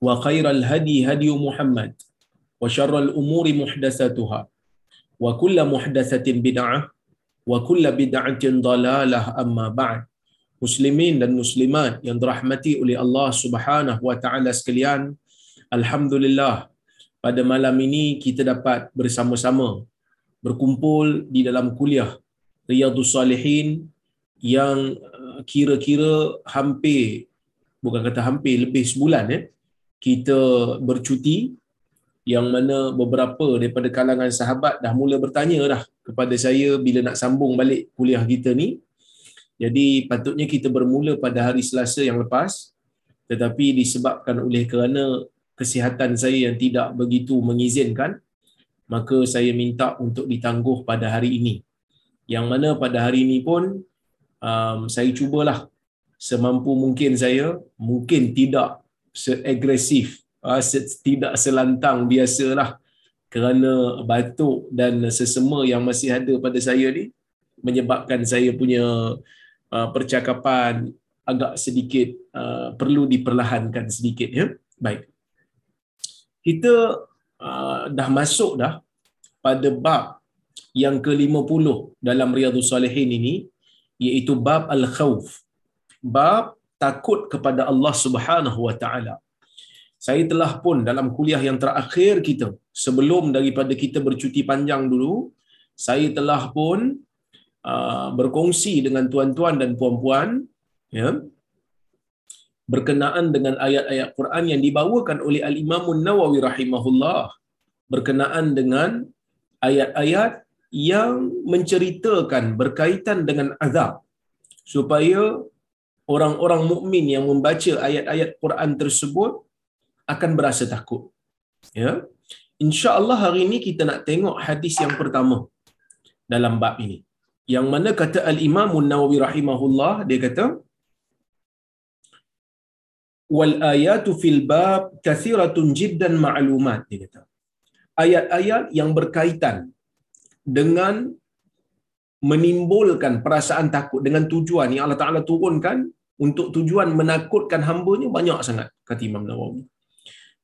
وخير الهدي هدي محمد وشر الأمور محدثاتها وكل محدثة بدعة وكل بدعة ضلالة أما بعد Muslimin dan Muslimat yang dirahmati oleh Allah Subhanahu Wa Taala sekalian, Alhamdulillah pada malam ini kita dapat bersama-sama berkumpul di dalam kuliah Riyadhus Salihin yang kira-kira hampir bukan kata hampir lebih sebulan ya. Eh? kita bercuti yang mana beberapa daripada kalangan sahabat dah mula bertanya dah kepada saya bila nak sambung balik kuliah kita ni. Jadi patutnya kita bermula pada hari Selasa yang lepas tetapi disebabkan oleh kerana kesihatan saya yang tidak begitu mengizinkan maka saya minta untuk ditangguh pada hari ini. Yang mana pada hari ini pun um, saya cubalah semampu mungkin saya mungkin tidak seagresif, uh, tidak selantang biasalah kerana batuk dan sesama yang masih ada pada saya ni menyebabkan saya punya uh, percakapan agak sedikit uh, perlu diperlahankan sedikit ya. Baik. Kita dah masuk dah pada bab yang ke-50 dalam Riyadhus Salihin ini iaitu bab al-khauf. Bab takut kepada Allah Subhanahu Wa Taala. Saya telah pun dalam kuliah yang terakhir kita sebelum daripada kita bercuti panjang dulu, saya telah pun uh, berkongsi dengan tuan-tuan dan puan-puan ya berkenaan dengan ayat-ayat Quran yang dibawakan oleh Al-Imam Nawawi rahimahullah berkenaan dengan ayat-ayat yang menceritakan berkaitan dengan azab supaya orang-orang mukmin yang membaca ayat-ayat Quran tersebut akan berasa takut. Ya. Insya-Allah hari ini kita nak tengok hadis yang pertama dalam bab ini. Yang mana kata Al-Imam Nawawi rahimahullah dia kata wal ayatu fil bab kathiratun jiddan ma'lumat dia kata. Ayat-ayat yang berkaitan dengan menimbulkan perasaan takut dengan tujuan yang Allah Taala turunkan untuk tujuan menakutkan hamba-Nya banyak sangat kata Imam Nawawi.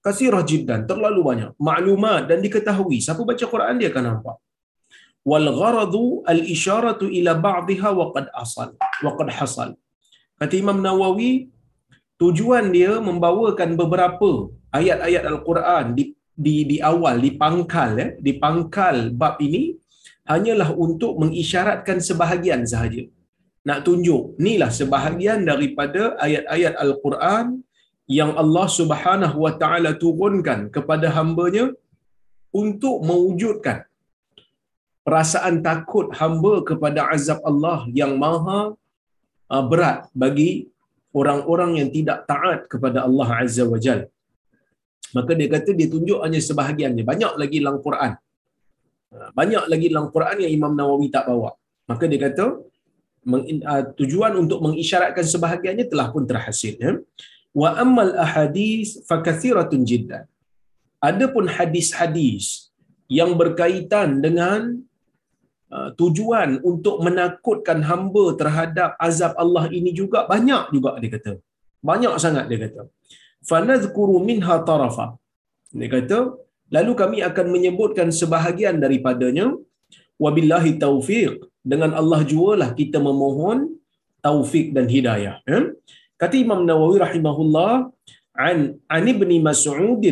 Kasirah jiddan, terlalu banyak maklumat dan diketahui. Siapa baca Quran dia akan nampak. Wal gharadu al isyaratu ila ba'dha wa qad asal wa qad hasal. Kata Imam Nawawi, tujuan dia membawakan beberapa ayat-ayat Al-Quran di di di awal di pangkal ya, di pangkal bab ini hanyalah untuk mengisyaratkan sebahagian sahaja nak tunjuk inilah sebahagian daripada ayat-ayat al-Quran yang Allah Subhanahu wa taala turunkan kepada hamba-Nya untuk mewujudkan perasaan takut hamba kepada azab Allah yang maha uh, berat bagi orang-orang yang tidak taat kepada Allah Azza wa Jal. Maka dia kata dia tunjuk hanya sebahagiannya. Banyak lagi dalam Quran. Uh, banyak lagi dalam Quran yang Imam Nawawi tak bawa. Maka dia kata tujuan untuk mengisyaratkan sebahagiannya telah pun terhasil ya. Wa ammal ahadis fakathiratun jiddan. Adapun hadis-hadis yang berkaitan dengan uh, tujuan untuk menakutkan hamba terhadap azab Allah ini juga banyak juga dia kata. Banyak sangat dia kata. Fanadhkuru minha tarafa. Dia kata, lalu kami akan menyebutkan sebahagian daripadanya wabillahi taufiq dengan Allah jualah kita memohon taufik dan hidayah ya kata Imam Nawawi rahimahullah an an ibni Mas'ud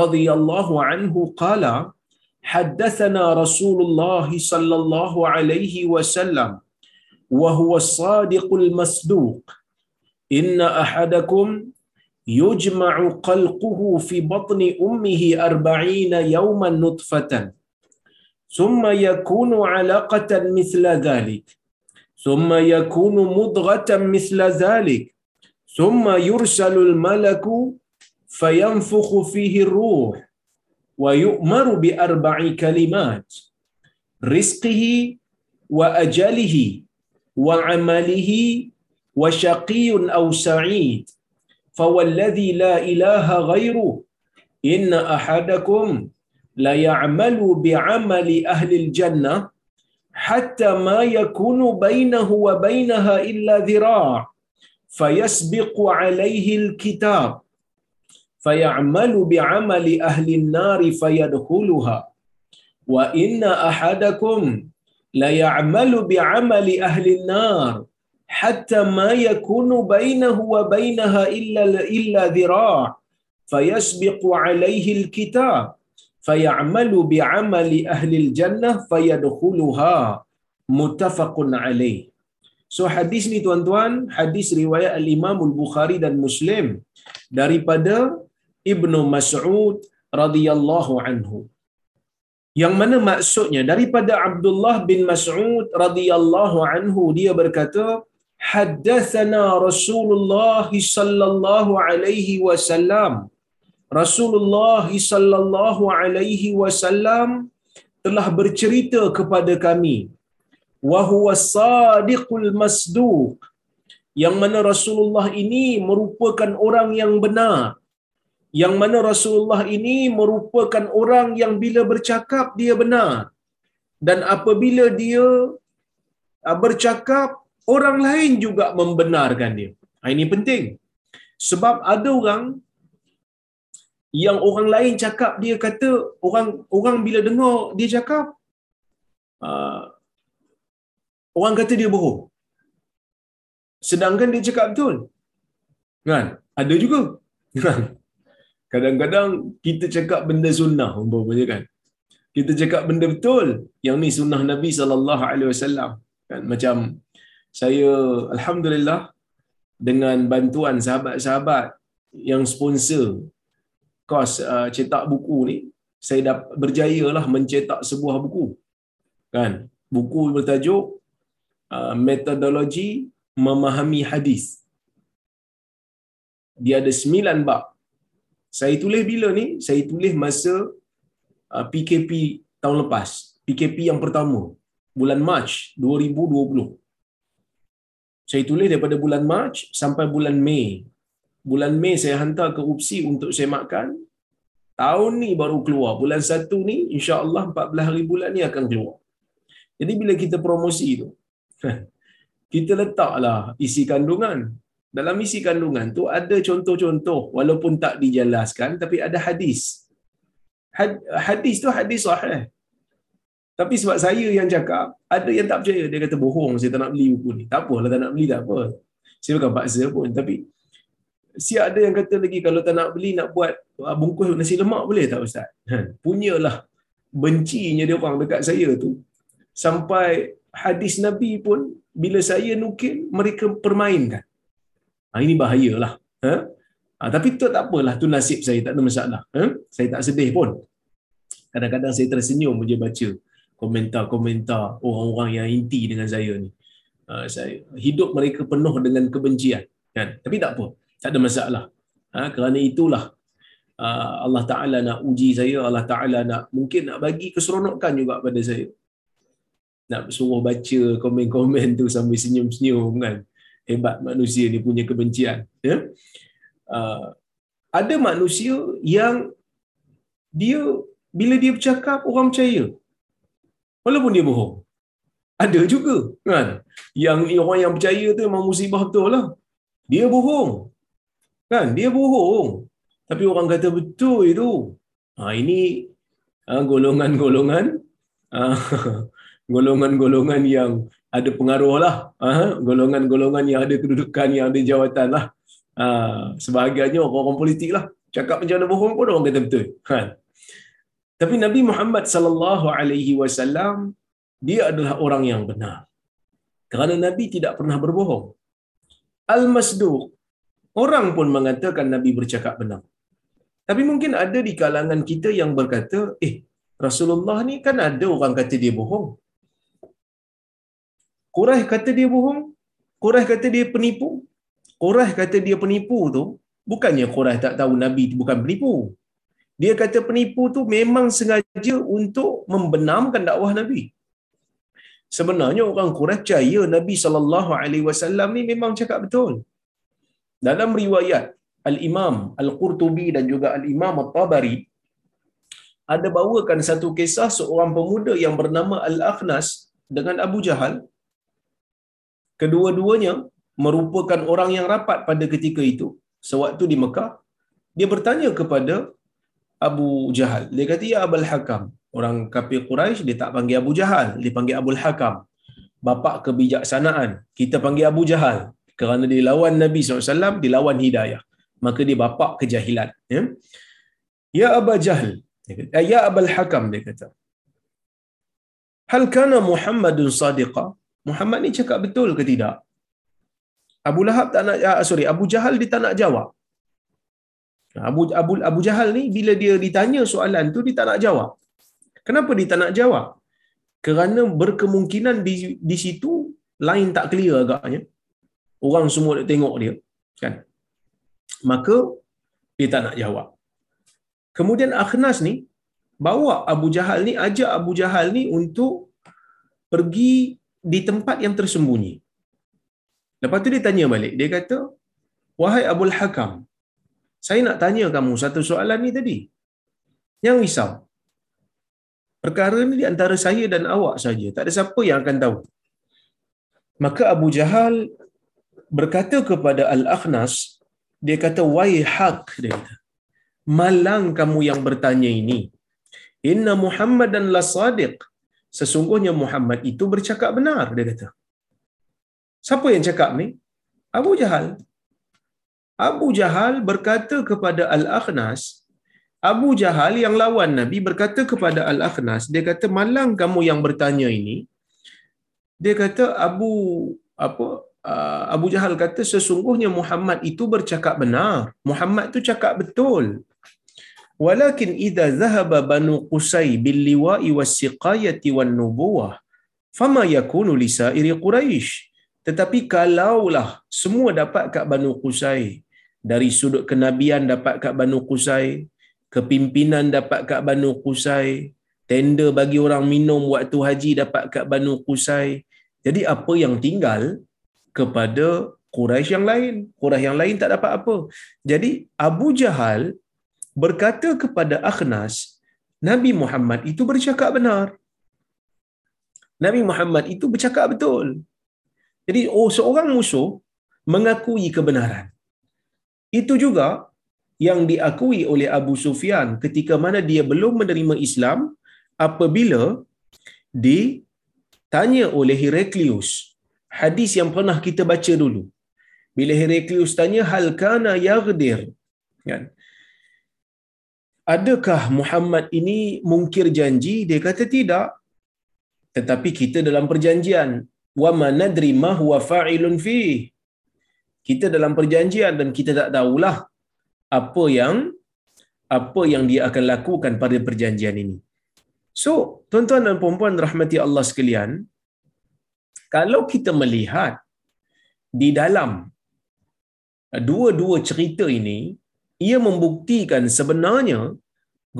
radhiyallahu anhu qala حدثنا رسول الله صلى الله عليه وسلم وهو الصادق المصدوق إن أحدكم يجمع قلقه في بطن أمه أربعين يوما نطفة ثم يكون علقة مثل ذلك. ثم يكون مضغة مثل ذلك. ثم يرسل الملك فينفخ فيه الروح ويؤمر بأربع كلمات رزقه وأجله وعمله وشقي أو سعيد. فوالذي لا إله غيره. إن أحدكم لا يعمل بعمل أهل الجنة حتى ما يكون بينه وبينها إلا ذراع فيسبق عليه الكتاب فيعمل بعمل أهل النار فيدخلها. وإن أحدكم ليعمل بعمل أهل النار حتى ما يكون بينه وبينها إلا إلا ذراع فيسبق عليه الكتاب. fayamalu bi'amali ahli al-jannah fayadkhuluha. Muttafaqun alaih so hadis ni tuan-tuan hadis riwayat al-Imam al-Bukhari dan Muslim daripada Ibnu Mas'ud radhiyallahu anhu. Yang mana maksudnya daripada Abdullah bin Mas'ud radhiyallahu anhu dia berkata haddathana Rasulullah sallallahu alaihi wasallam. Rasulullah sallallahu alaihi wasallam telah bercerita kepada kami wa huwa sadiqul masduq yang mana Rasulullah ini merupakan orang yang benar yang mana Rasulullah ini merupakan orang yang bila bercakap dia benar dan apabila dia ah, bercakap orang lain juga membenarkan dia. Ha, ini penting. Sebab ada orang yang orang lain cakap dia kata orang orang bila dengar dia cakap uh, orang kata dia bohong. Sedangkan dia cakap betul. Kan? Ada juga. Kan? Kadang-kadang kita cakap benda sunnah umpamanya kan. Kita cakap benda betul yang ni sunnah Nabi sallallahu alaihi wasallam kan macam saya alhamdulillah dengan bantuan sahabat-sahabat yang sponsor kos uh, cetak buku ni saya dah berjayalah mencetak sebuah buku. Kan? Buku bertajuk uh, metodologi memahami hadis. Dia ada sembilan bab. Saya tulis bila ni? Saya tulis masa uh, PKP tahun lepas. PKP yang pertama bulan Mac 2020 saya tulis daripada bulan Mac sampai bulan Mei bulan Mei saya hantar ke UPSI untuk semakkan tahun ni baru keluar. Bulan satu ni insya-Allah 14 hari bulan ni akan keluar. Jadi bila kita promosi tu kita letaklah isi kandungan. Dalam isi kandungan tu ada contoh-contoh walaupun tak dijelaskan tapi ada hadis. Hadis tu hadis sahih. Tapi sebab saya yang cakap ada yang tak percaya. Dia kata bohong saya tak nak beli buku ni. Tak apalah tak nak beli tak apa. Saya bukan paksa pun. Tapi siap ada yang kata lagi kalau tak nak beli nak buat uh, bungkus nasi lemak boleh tak ustaz? Ha, punyalah bencinya dia orang dekat saya tu sampai hadis nabi pun bila saya nukil mereka permainkan. Ha, ini bahayalah ha? ha, tapi tu tak apalah tu nasib saya tak ada masalah ha? saya tak sedih pun. Kadang-kadang saya tersenyum je baca komentar-komentar orang-orang yang inti dengan saya ni. Uh, saya hidup mereka penuh dengan kebencian kan? Tapi tak apa tak ada masalah ha, kerana itulah uh, Allah Taala nak uji saya Allah Taala nak mungkin nak bagi keseronokan juga pada saya nak suruh baca komen-komen tu sambil senyum-senyum kan hebat manusia ni punya kebencian ya uh, ada manusia yang dia bila dia bercakap orang percaya walaupun dia bohong Ada juga kan. Yang orang yang percaya tu memang musibah betul lah. Dia bohong. Kan? Dia bohong. Tapi orang kata betul itu. Ha, ini ha, golongan-golongan ha, golongan-golongan yang ada pengaruh lah. Ha, golongan-golongan yang ada kedudukan, yang ada jawatan lah. Ha, sebahagiannya orang-orang politik lah. Cakap macam mana bohong pun orang kata betul. Kan? Tapi Nabi Muhammad sallallahu alaihi wasallam dia adalah orang yang benar. Kerana Nabi tidak pernah berbohong. Al-Masduq orang pun mengatakan Nabi bercakap benar. Tapi mungkin ada di kalangan kita yang berkata, "Eh, Rasulullah ni kan ada orang kata dia bohong." Quraisy kata dia bohong, Quraisy kata dia penipu. Quraisy kata dia penipu tu, bukannya Quraisy tak tahu Nabi bukan penipu. Dia kata penipu tu memang sengaja untuk membenamkan dakwah Nabi. Sebenarnya orang Quraisy percaya Nabi sallallahu alaihi wasallam ni memang cakap betul. Dalam riwayat Al-Imam Al-Qurtubi dan juga Al-Imam At-Tabari ada bawakan satu kisah seorang pemuda yang bernama Al-Akhnas dengan Abu Jahal. Kedua-duanya merupakan orang yang rapat pada ketika itu. Sewaktu di Mekah, dia bertanya kepada Abu Jahal. Dia kata, Ya Abul Hakam. Orang kafir Quraisy dia tak panggil Abu Jahal, dia panggil Abul Hakam. Bapak kebijaksanaan. Kita panggil Abu Jahal. Kerana dia lawan Nabi SAW, dia lawan hidayah. Maka dia bapak kejahilan. Ya, ya Abu Jahal. Eh, ya Abul Hakam, dia kata. Hal kana Muhammadun sadiqa? Muhammad ni cakap betul ke tidak? Abu Lahab tak nak, ah, sorry, Abu Jahal dia tak nak jawab. Abu Abu Abu Jahal ni bila dia ditanya soalan tu dia tak nak jawab. Kenapa dia tak nak jawab? Kerana berkemungkinan di di situ lain tak clear agaknya. Orang semua nak tengok dia, kan? Maka dia tak nak jawab. Kemudian Akhnas ni bawa Abu Jahal ni ajak Abu Jahal ni untuk pergi di tempat yang tersembunyi. Lepas tu dia tanya balik. Dia kata, Wahai Abul Hakam, saya nak tanya kamu satu soalan ni tadi. Yang risau. Perkara ni di antara saya dan awak saja. Tak ada siapa yang akan tahu. Maka Abu Jahal berkata kepada Al-Akhnas, dia kata, Wai hak, dia kata. Malang kamu yang bertanya ini. Inna Muhammad dan la sadiq. Sesungguhnya Muhammad itu bercakap benar, dia kata. Siapa yang cakap ni? Abu Jahal. Abu Jahal berkata kepada Al-Akhnas, Abu Jahal yang lawan Nabi berkata kepada Al-Akhnas, dia kata, malang kamu yang bertanya ini, dia kata, Abu apa Abu Jahal kata, sesungguhnya Muhammad itu bercakap benar. Muhammad itu cakap betul. Walakin idza zahaba banu Qusay bil liwa'i was siqayati wan nubuwah, fama yakunu li sa'iri Quraisy? Tetapi kalaulah semua dapat kat Banu Qusay, dari sudut kenabian dapat kat Banu Qusay, kepimpinan dapat kat Banu Qusay, tender bagi orang minum waktu haji dapat kat Banu Qusay. Jadi apa yang tinggal kepada Quraisy yang lain? Quraisy yang lain tak dapat apa. Jadi Abu Jahal berkata kepada Akhnas, Nabi Muhammad itu bercakap benar. Nabi Muhammad itu bercakap betul. Jadi oh seorang musuh mengakui kebenaran. Itu juga yang diakui oleh Abu Sufyan ketika mana dia belum menerima Islam apabila ditanya oleh Heraklius hadis yang pernah kita baca dulu. Bila Heraklius tanya hal kana yaghdir? Kan? Adakah Muhammad ini mungkir janji? Dia kata tidak. Tetapi kita dalam perjanjian wa manadri ma huwa fa'ilun fi kita dalam perjanjian dan kita tak tahulah apa yang apa yang dia akan lakukan pada perjanjian ini. So tuan-tuan dan puan-puan rahmati Allah sekalian kalau kita melihat di dalam dua-dua cerita ini ia membuktikan sebenarnya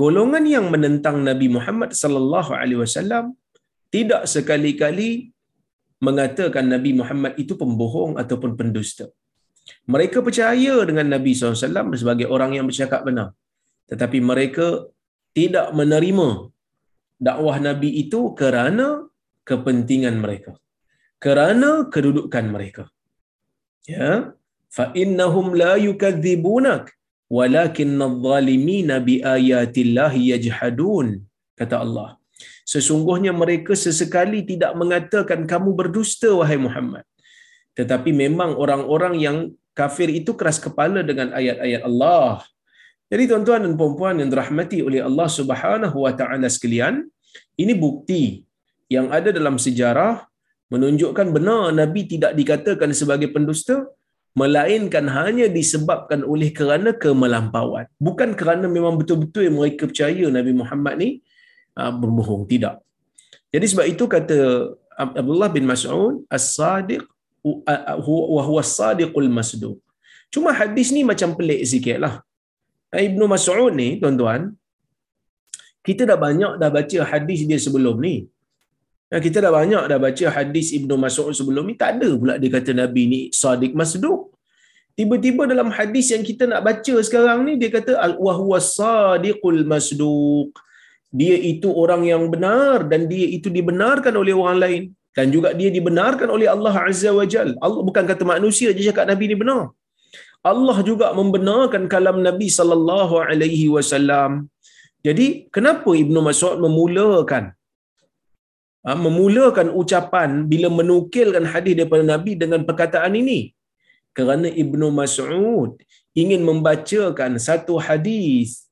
golongan yang menentang Nabi Muhammad sallallahu alaihi wasallam tidak sekali-kali mengatakan Nabi Muhammad itu pembohong ataupun pendusta. Mereka percaya dengan Nabi SAW sebagai orang yang bercakap benar. Tetapi mereka tidak menerima dakwah Nabi itu kerana kepentingan mereka kerana kedudukan mereka. Ya? Fa innahum la yukadzibunak walakin adh-dhalimina biayatillahi yajhadun kata Allah. Sesungguhnya mereka sesekali tidak mengatakan kamu berdusta wahai Muhammad. Tetapi memang orang-orang yang kafir itu keras kepala dengan ayat-ayat Allah. Jadi tuan-tuan dan puan-puan yang dirahmati oleh Allah Subhanahu wa taala sekalian ini bukti yang ada dalam sejarah menunjukkan benar Nabi tidak dikatakan sebagai pendusta melainkan hanya disebabkan oleh kerana kemelampauan. Bukan kerana memang betul-betul mereka percaya Nabi Muhammad ni uh, berbohong. Tidak. Jadi sebab itu kata Abdullah bin Mas'ud as-sadiq wa huwa as-sadiqul masduq. Cuma hadis ni macam pelik sikitlah Ibnu Mas'ud ni tuan-tuan kita dah banyak dah baca hadis dia sebelum ni Ya, kita dah banyak dah baca hadis Ibnu Mas'ud sebelum ni tak ada pula dia kata Nabi ni sadiq masduq. Tiba-tiba dalam hadis yang kita nak baca sekarang ni dia kata wa huwa sadiqul masduq. Dia itu orang yang benar dan dia itu dibenarkan oleh orang lain dan juga dia dibenarkan oleh Allah Azza wa Jal. Allah bukan kata manusia je cakap Nabi ni benar. Allah juga membenarkan kalam Nabi sallallahu alaihi wasallam. Jadi kenapa Ibnu Mas'ud memulakan memulakan ucapan bila menukilkan hadis daripada Nabi dengan perkataan ini kerana Ibnu Mas'ud ingin membacakan satu hadis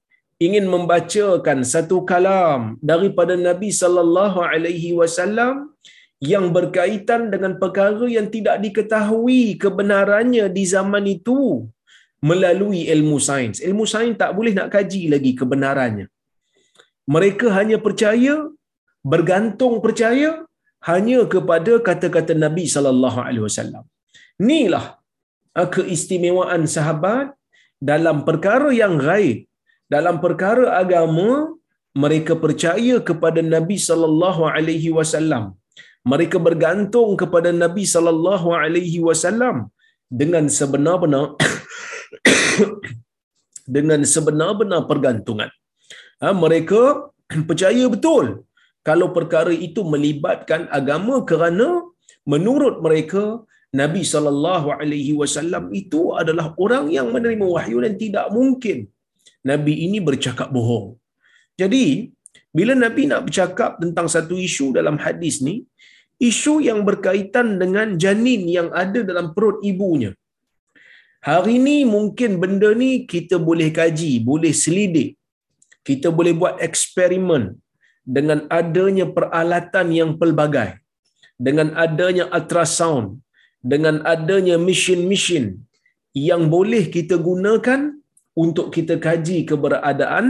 ingin membacakan satu kalam daripada Nabi sallallahu alaihi wasallam yang berkaitan dengan perkara yang tidak diketahui kebenarannya di zaman itu melalui ilmu sains. Ilmu sains tak boleh nak kaji lagi kebenarannya. Mereka hanya percaya bergantung percaya hanya kepada kata-kata Nabi sallallahu alaihi wasallam. Inilah uh, keistimewaan sahabat dalam perkara yang gaib, dalam perkara agama mereka percaya kepada Nabi sallallahu alaihi wasallam. Mereka bergantung kepada Nabi sallallahu alaihi wasallam dengan sebenar-benar dengan sebenar-benar pergantungan. Ha, mereka percaya betul kalau perkara itu melibatkan agama kerana menurut mereka Nabi sallallahu alaihi wasallam itu adalah orang yang menerima wahyu dan tidak mungkin Nabi ini bercakap bohong. Jadi, bila Nabi nak bercakap tentang satu isu dalam hadis ni, isu yang berkaitan dengan janin yang ada dalam perut ibunya. Hari ini mungkin benda ni kita boleh kaji, boleh selidik. Kita boleh buat eksperimen, dengan adanya peralatan yang pelbagai dengan adanya ultrasound dengan adanya mesin-mesin yang boleh kita gunakan untuk kita kaji keberadaan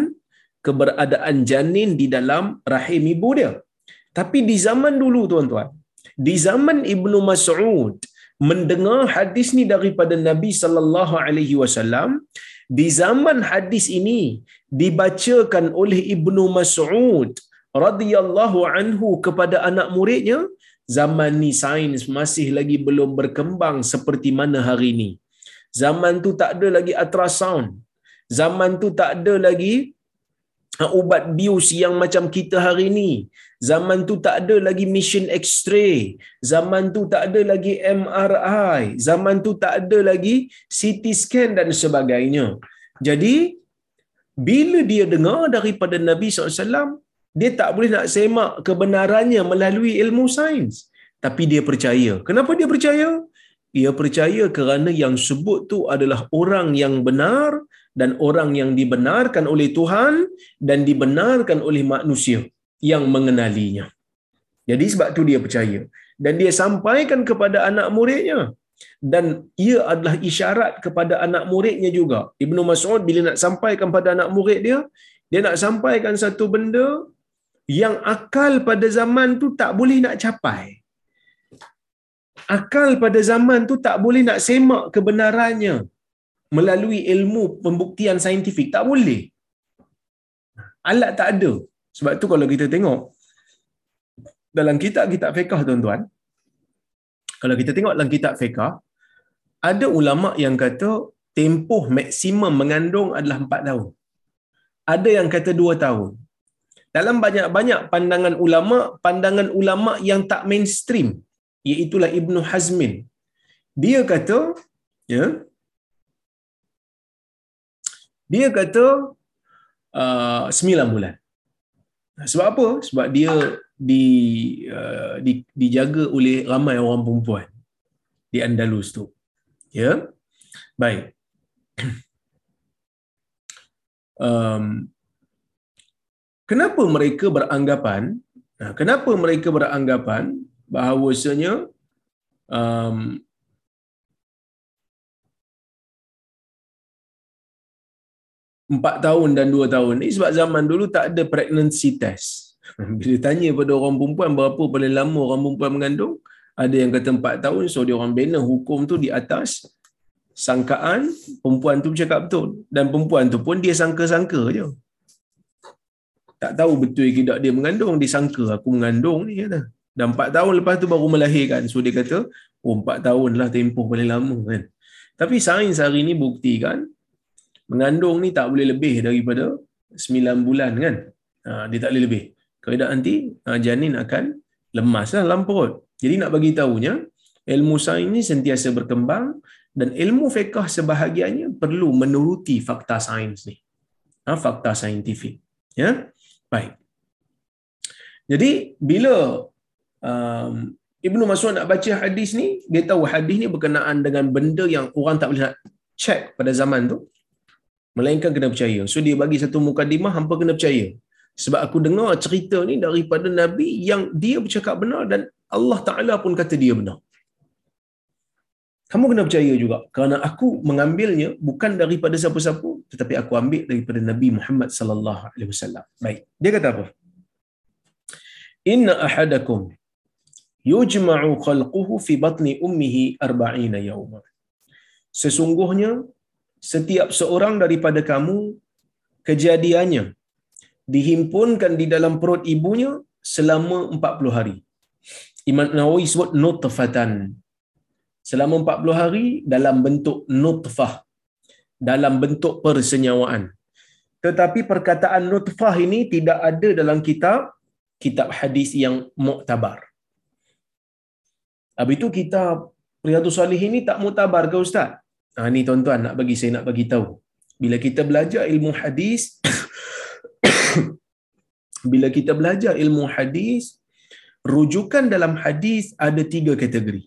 keberadaan janin di dalam rahim ibu dia. Tapi di zaman dulu tuan-tuan di zaman Ibnu Mas'ud mendengar hadis ni daripada Nabi sallallahu alaihi wasallam di zaman hadis ini dibacakan oleh Ibnu Mas'ud radhiyallahu anhu kepada anak muridnya zaman ni sains masih lagi belum berkembang seperti mana hari ini zaman tu tak ada lagi ultrasound. Zaman tu tak ada lagi ha, ubat bius yang macam kita hari ini zaman tu tak ada lagi mesin x-ray. Zaman tu tak ada lagi MRI zaman tu tak ada lagi CT scan dan sebagainya. Jadi bila dia dengar daripada Nabi SAW dia tak boleh nak semak kebenarannya melalui ilmu sains. Tapi dia percaya. Kenapa dia percaya? Dia percaya kerana yang sebut tu adalah orang yang benar dan orang yang dibenarkan oleh Tuhan dan dibenarkan oleh manusia yang mengenalinya. Jadi sebab tu dia percaya. Dan dia sampaikan kepada anak muridnya. Dan ia adalah isyarat kepada anak muridnya juga. Ibnu Mas'ud bila nak sampaikan pada anak murid dia dia nak sampaikan satu benda yang akal pada zaman tu tak boleh nak capai. Akal pada zaman tu tak boleh nak semak kebenarannya melalui ilmu pembuktian saintifik. Tak boleh. Alat tak ada. Sebab tu kalau kita tengok dalam kitab-kitab fiqah tuan-tuan, kalau kita tengok dalam kitab fiqah, ada ulama yang kata tempoh maksimum mengandung adalah 4 tahun. Ada yang kata 2 tahun. Dalam banyak-banyak pandangan ulama, pandangan ulama yang tak mainstream, iaitulah Ibnu Hazmin. Dia kata, ya, dia kata uh, 9 bulan. Sebab apa? Sebab dia di, uh, di dijaga oleh ramai orang perempuan di Andalus tu. Ya. Baik. Um, kenapa mereka beranggapan kenapa mereka beranggapan bahawasanya um, empat tahun dan dua tahun ni sebab zaman dulu tak ada pregnancy test. Bila tanya pada orang perempuan berapa paling lama orang perempuan mengandung, ada yang kata empat tahun, so dia orang bina hukum tu di atas sangkaan perempuan tu bercakap betul. Dan perempuan tu pun dia sangka-sangka je. Tak tahu betul ke tak dia mengandung, disangka aku mengandung ni kata. Dan empat tahun lepas tu baru melahirkan. So dia kata, oh empat tahun lah tempoh paling lama kan. Tapi sains hari ni buktikan, mengandung ni tak boleh lebih daripada 9 bulan kan. Ha, dia tak boleh lebih. Kalau tak nanti ha, janin akan lemas lah dalam perut. Jadi nak bagi tahunya, ilmu sains ni sentiasa berkembang dan ilmu fiqah sebahagiannya perlu menuruti fakta sains ni. Ha, fakta saintifik. Ya? Baik. Jadi bila um, Ibnu Mas'ud nak baca hadis ni, dia tahu hadis ni berkenaan dengan benda yang orang tak boleh nak check pada zaman tu. Melainkan kena percaya. So dia bagi satu mukadimah, hampa kena percaya. Sebab aku dengar cerita ni daripada Nabi yang dia bercakap benar dan Allah Ta'ala pun kata dia benar. Kamu kena percaya juga. Kerana aku mengambilnya bukan daripada siapa-siapa, tetapi aku ambil daripada Nabi Muhammad sallallahu alaihi wasallam. Baik. Dia kata apa? Inna ahadakum yujma'u khalquhu fi batni ummihi arba'ina yawma. Sesungguhnya setiap seorang daripada kamu kejadiannya dihimpunkan di dalam perut ibunya selama 40 hari. Imam Nawawi sebut nutfatan. Selama 40 hari dalam bentuk nutfah. Dalam bentuk persenyawaan. Tetapi perkataan nutfah ini tidak ada dalam kitab kitab hadis yang muktabar. Habis itu kitab Riyadhus Salihin ini tak muktabar ke Ustaz? Ha, ni tuan-tuan nak bagi saya nak bagi tahu. Bila kita belajar ilmu hadis, bila kita belajar ilmu hadis, rujukan dalam hadis ada tiga kategori.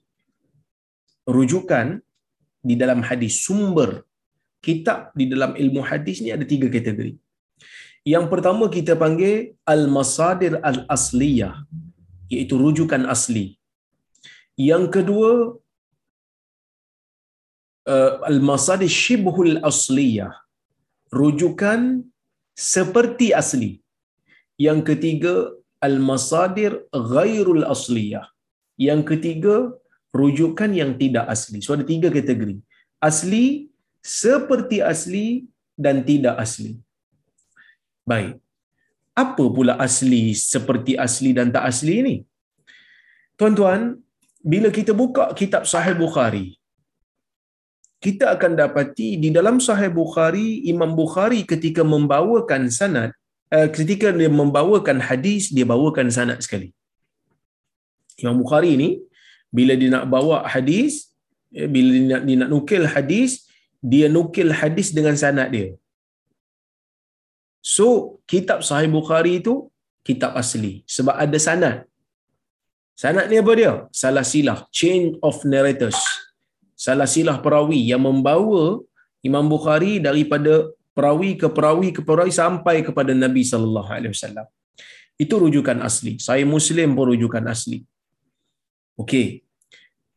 Rujukan di dalam hadis, sumber kitab di dalam ilmu hadis ni ada tiga kategori. Yang pertama kita panggil al-masadir al-asliyah, iaitu rujukan asli. Yang kedua uh, al-masadir shibhul asliyah, rujukan seperti asli. Yang ketiga al-masadir ghairul asliyah. Yang ketiga, rujukan yang tidak asli. So ada tiga kategori. Asli, seperti asli dan tidak asli. Baik. Apa pula asli, seperti asli dan tak asli ini? Tuan-tuan, bila kita buka kitab Sahih Bukhari, kita akan dapati di dalam Sahih Bukhari, Imam Bukhari ketika membawakan sanad, uh, ketika dia membawakan hadis dia bawakan sanad sekali Imam Bukhari ni bila dia nak bawa hadis ya, bila dia nak, dia nak nukil hadis dia nukil hadis dengan sanad dia so kitab sahih Bukhari itu kitab asli sebab ada sanad sanad ni apa dia salah silah chain of narrators salah silah perawi yang membawa Imam Bukhari daripada perawi ke perawi ke perawi sampai kepada Nabi sallallahu alaihi wasallam. Itu rujukan asli. Saya Muslim pun rujukan asli. Okey.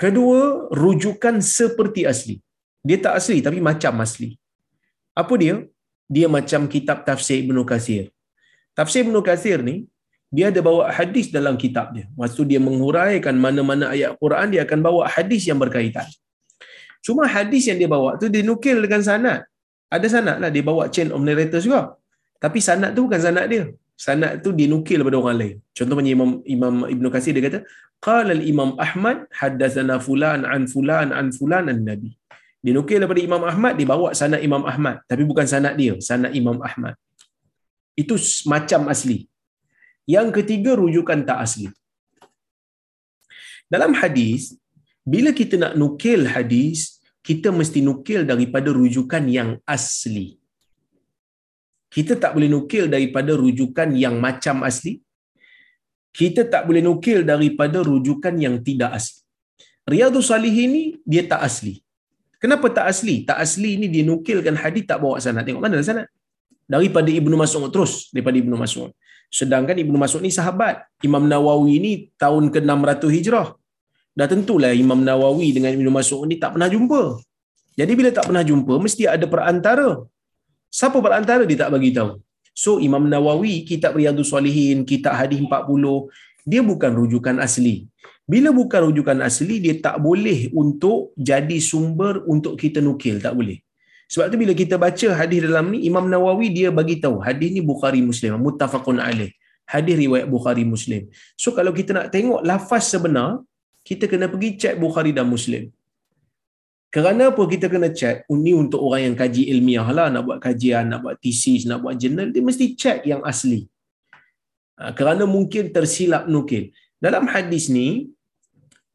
Kedua, rujukan seperti asli. Dia tak asli tapi macam asli. Apa dia? Dia macam kitab tafsir Ibn Kathir. Tafsir Ibn Kathir ni, dia ada bawa hadis dalam kitab dia. Waktu dia menghuraikan mana-mana ayat Quran, dia akan bawa hadis yang berkaitan. Cuma hadis yang dia bawa tu dinukil dengan sanad ada sanad lah dia bawa chain of narrators juga tapi sanad tu bukan sanad dia sanad tu dinukil daripada orang lain contoh macam imam imam ibnu kasir dia kata qala al imam ahmad haddatsana fulan an fulan an fulan an nabi dinukil daripada imam ahmad dibawa sanad imam ahmad tapi bukan sanad dia sanad imam ahmad itu macam asli Yang ketiga rujukan tak asli. Dalam hadis, bila kita nak nukil hadis, kita mesti nukil daripada rujukan yang asli. Kita tak boleh nukil daripada rujukan yang macam asli. Kita tak boleh nukil daripada rujukan yang tidak asli. Riyadhus Salihin ni dia tak asli. Kenapa tak asli? Tak asli ni dia nukilkan hadis tak bawa sanad. Tengok mana sanad? Daripada Ibnu Mas'ud terus daripada Ibnu Mas'ud. Sedangkan Ibnu Mas'ud ni sahabat. Imam Nawawi ni tahun ke-600 Hijrah. Dah tentulah Imam Nawawi dengan Ibnu Mas'ud ni tak pernah jumpa. Jadi bila tak pernah jumpa, mesti ada perantara. Siapa perantara dia tak bagi tahu. So Imam Nawawi, kitab Riyadhus Salihin, kitab Hadis 40, dia bukan rujukan asli. Bila bukan rujukan asli, dia tak boleh untuk jadi sumber untuk kita nukil. Tak boleh. Sebab tu bila kita baca hadis dalam ni, Imam Nawawi dia bagi tahu hadis ni Bukhari Muslim, muttafaqun alaih. Hadis riwayat Bukhari Muslim. So kalau kita nak tengok lafaz sebenar, kita kena pergi cek Bukhari dan Muslim. Kerana apa kita kena cek? Ini untuk orang yang kaji ilmiah lah, nak buat kajian, nak buat thesis, nak buat jurnal, dia mesti cek yang asli. Ha, kerana mungkin tersilap nukil. Dalam hadis ni,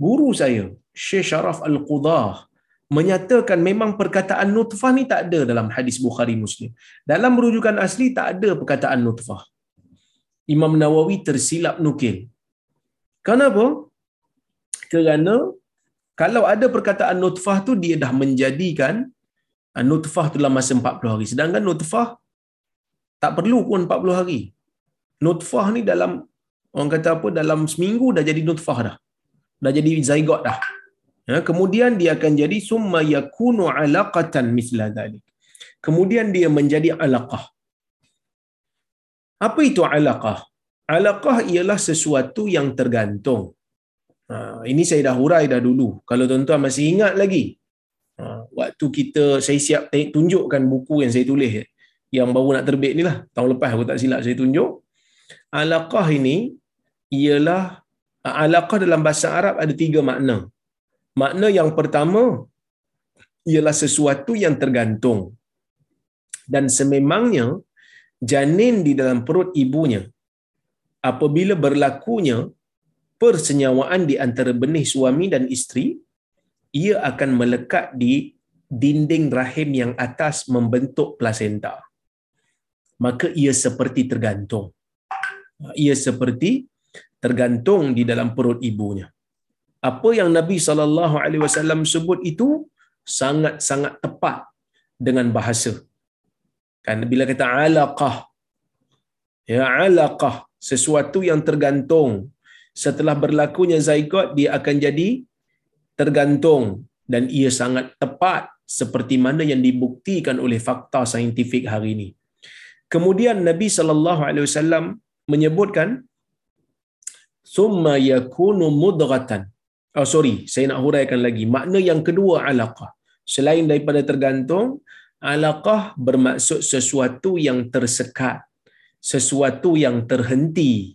guru saya, Syekh Sharaf Al-Qudah, menyatakan memang perkataan nutfah ni tak ada dalam hadis Bukhari Muslim. Dalam rujukan asli tak ada perkataan nutfah. Imam Nawawi tersilap nukil. Kenapa? Kerana kalau ada perkataan nutfah tu dia dah menjadikan ah, nutfah tu dalam masa 40 hari. Sedangkan nutfah tak perlu pun 40 hari. Nutfah ni dalam orang kata apa dalam seminggu dah jadi nutfah dah. Dah jadi zygote dah. Ya, kemudian dia akan jadi summa yakunu alaqatan misla dhalik. Kemudian dia menjadi alaqah. Apa itu alaqah? Alaqah ialah sesuatu yang tergantung. Ha, ini saya dah hurai dah dulu. Kalau tuan-tuan masih ingat lagi, ha, waktu kita saya siap tunjukkan buku yang saya tulis yang baru nak terbit ni lah. Tahun lepas aku tak silap saya tunjuk. Alaqah ini ialah alaqah dalam bahasa Arab ada tiga makna. Makna yang pertama ialah sesuatu yang tergantung. Dan sememangnya janin di dalam perut ibunya apabila berlakunya persenyawaan di antara benih suami dan isteri ia akan melekat di dinding rahim yang atas membentuk plasenta maka ia seperti tergantung ia seperti tergantung di dalam perut ibunya apa yang Nabi sallallahu alaihi wasallam sebut itu sangat-sangat tepat dengan bahasa. Kan bila kata alaqah ya alaqah sesuatu yang tergantung setelah berlakunya zygote dia akan jadi tergantung dan ia sangat tepat seperti mana yang dibuktikan oleh fakta saintifik hari ini. Kemudian Nabi sallallahu alaihi wasallam menyebutkan summa yakunu mudghatan Oh sorry, saya nak huraikan lagi. Makna yang kedua alaqah. Selain daripada tergantung, alaqah bermaksud sesuatu yang tersekat, sesuatu yang terhenti.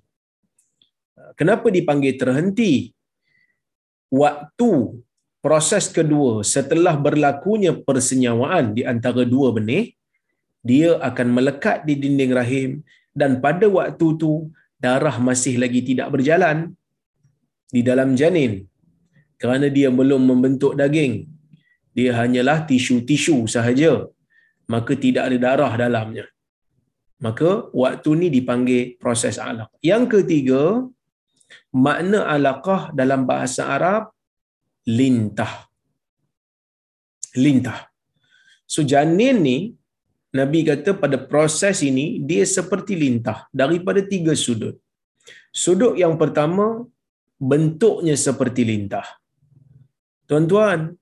Kenapa dipanggil terhenti? Waktu proses kedua setelah berlakunya persenyawaan di antara dua benih, dia akan melekat di dinding rahim dan pada waktu tu darah masih lagi tidak berjalan di dalam janin. Kerana dia belum membentuk daging. Dia hanyalah tisu-tisu sahaja. Maka tidak ada darah dalamnya. Maka waktu ni dipanggil proses alaq. Yang ketiga makna alaqah dalam bahasa Arab lintah. Lintah. So janin ni Nabi kata pada proses ini dia seperti lintah daripada tiga sudut sudut yang pertama bentuknya seperti lintah Tuan-tuan,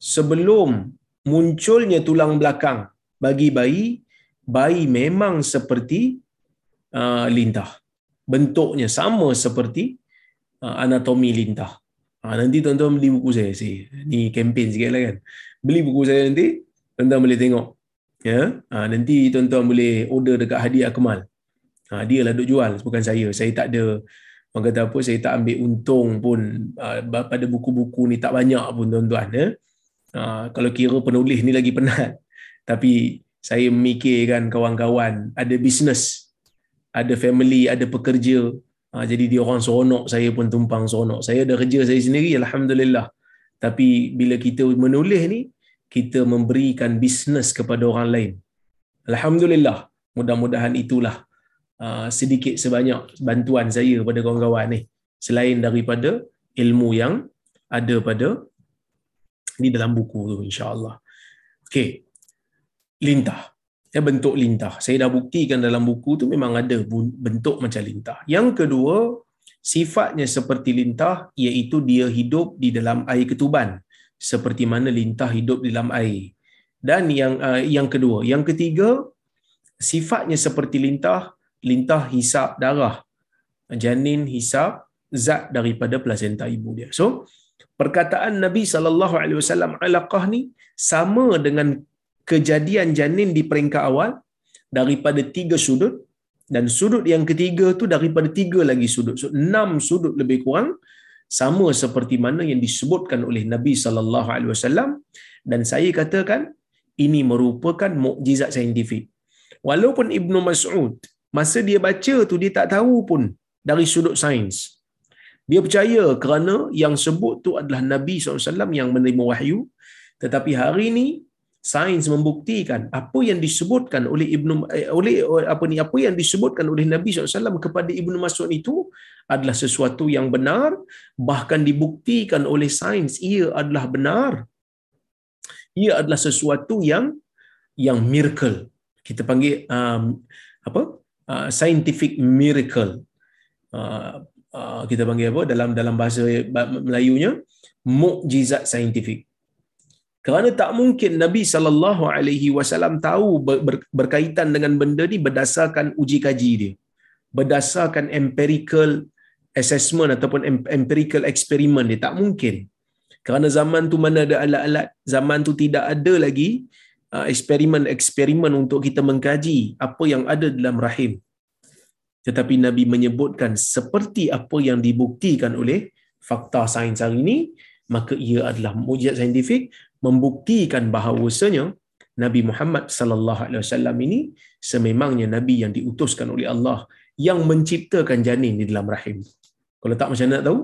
sebelum munculnya tulang belakang bagi bayi, bayi memang seperti uh, lintah. Bentuknya sama seperti uh, anatomi lintah. Uh, nanti tuan-tuan beli buku saya. saya. Ni kempen sikit lah kan. Beli buku saya nanti, tuan-tuan boleh tengok. Ya, uh, nanti tuan-tuan boleh order dekat hadiah Kemal. Uh, dia lah duk jual, bukan saya. Saya tak ada Orang kata apa, saya tak ambil untung pun uh, pada buku-buku ni tak banyak pun tuan-tuan. Ya? Uh, kalau kira penulis ni lagi penat. Tapi saya memikirkan kawan-kawan ada bisnes. ada family, ada pekerja. Ha, jadi dia orang seronok, saya pun tumpang seronok. Saya ada kerja saya sendiri, Alhamdulillah. Tapi bila kita menulis ni, kita memberikan bisnes kepada orang lain. Alhamdulillah. Mudah-mudahan itulah uh, sedikit sebanyak bantuan saya pada kawan-kawan ni. Selain daripada ilmu yang ada pada di dalam buku tu insya-Allah. Okey. Lintah. Ya bentuk lintah. Saya dah buktikan dalam buku tu memang ada bentuk macam lintah. Yang kedua, sifatnya seperti lintah iaitu dia hidup di dalam air ketuban seperti mana lintah hidup di dalam air. Dan yang uh, yang kedua, yang ketiga, sifatnya seperti lintah, lintah hisap darah. Janin hisap zat daripada plasenta ibu dia. So, perkataan Nabi sallallahu alaihi wasallam alaqah ni sama dengan kejadian janin di peringkat awal daripada tiga sudut dan sudut yang ketiga tu daripada tiga lagi sudut. So, enam sudut lebih kurang sama seperti mana yang disebutkan oleh Nabi sallallahu alaihi wasallam dan saya katakan ini merupakan mukjizat saintifik. Walaupun Ibnu Mas'ud masa dia baca tu dia tak tahu pun dari sudut sains. Dia percaya kerana yang sebut tu adalah Nabi SAW yang menerima wahyu. Tetapi hari ini sains membuktikan apa yang disebutkan oleh Ibnu eh, oleh apa ni apa yang disebutkan oleh Nabi SAW kepada Ibnu Mas'ud itu adalah sesuatu yang benar bahkan dibuktikan oleh sains ia adalah benar. Ia adalah sesuatu yang yang miracle. Kita panggil um, apa? Uh, scientific miracle. Uh, uh, kita panggil apa? Dalam dalam bahasa Melayunya mukjizat saintifik kerana tak mungkin Nabi sallallahu alaihi wasallam tahu berkaitan dengan benda ni berdasarkan uji kaji dia. Berdasarkan empirical assessment ataupun empirical experiment dia. Tak mungkin. Kerana zaman tu mana ada alat-alat zaman tu tidak ada lagi uh, eksperimen-eksperimen untuk kita mengkaji apa yang ada dalam rahim. Tetapi nabi menyebutkan seperti apa yang dibuktikan oleh fakta sains hari ini maka ia adalah mujizat saintifik membuktikan bahawasanya Nabi Muhammad sallallahu alaihi wasallam ini sememangnya nabi yang diutuskan oleh Allah yang menciptakan janin di dalam rahim. Kalau tak macam mana nak tahu?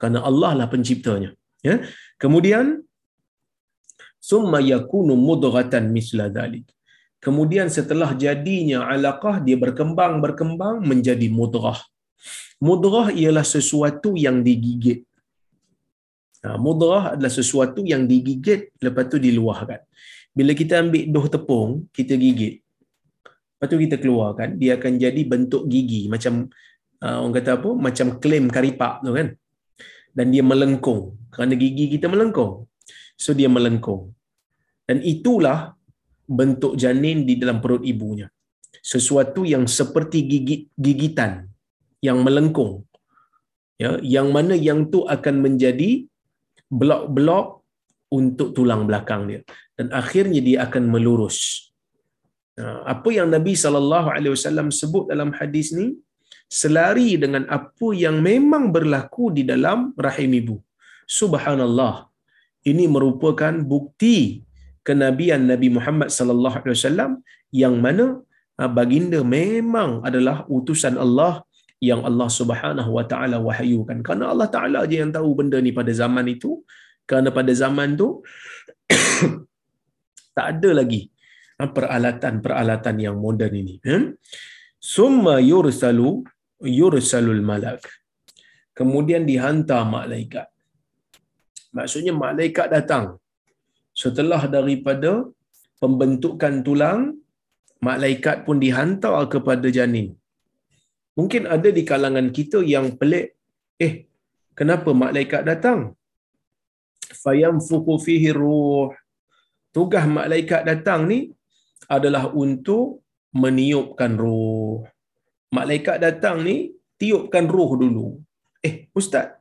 Karena Allah lah penciptanya. Ya. Kemudian summa yakunu mudghatan misla dhalik. Kemudian setelah jadinya alaqah dia berkembang berkembang menjadi mudghah. Mudghah ialah sesuatu yang digigit. Ha, mudghah adalah sesuatu yang digigit lepas tu diluahkan. Bila kita ambil doh tepung, kita gigit. Lepas tu kita keluarkan, dia akan jadi bentuk gigi macam uh, orang kata apa? Macam klaim karipak tu kan? Dan dia melengkung. Kerana gigi kita melengkung. So dia melengkung. Dan itulah bentuk janin di dalam perut ibunya. Sesuatu yang seperti gigit gigitan yang melengkung. Ya yang mana yang tu akan menjadi blok-blok untuk tulang belakang dia dan akhirnya dia akan melurus apa yang Nabi sallallahu alaihi wasallam sebut dalam hadis ni selari dengan apa yang memang berlaku di dalam rahim ibu. Subhanallah. Ini merupakan bukti kenabian Nabi Muhammad sallallahu alaihi wasallam yang mana ah, baginda memang adalah utusan Allah yang Allah Subhanahu wa taala wahyukan. Karena Allah Taala aja yang tahu benda ni pada zaman itu. Kerana pada zaman tu tak ada lagi ah, peralatan-peralatan yang moden ini. Hmm? Summa yursalu yursalul malak. Kemudian dihantar malaikat. Maksudnya malaikat datang. Setelah daripada pembentukan tulang, malaikat pun dihantar kepada janin. Mungkin ada di kalangan kita yang pelik. Eh, kenapa malaikat datang? Fayamfuku fihi ruh. Tugas malaikat datang ni adalah untuk meniupkan ruh malaikat datang ni tiupkan roh dulu. Eh, ustaz,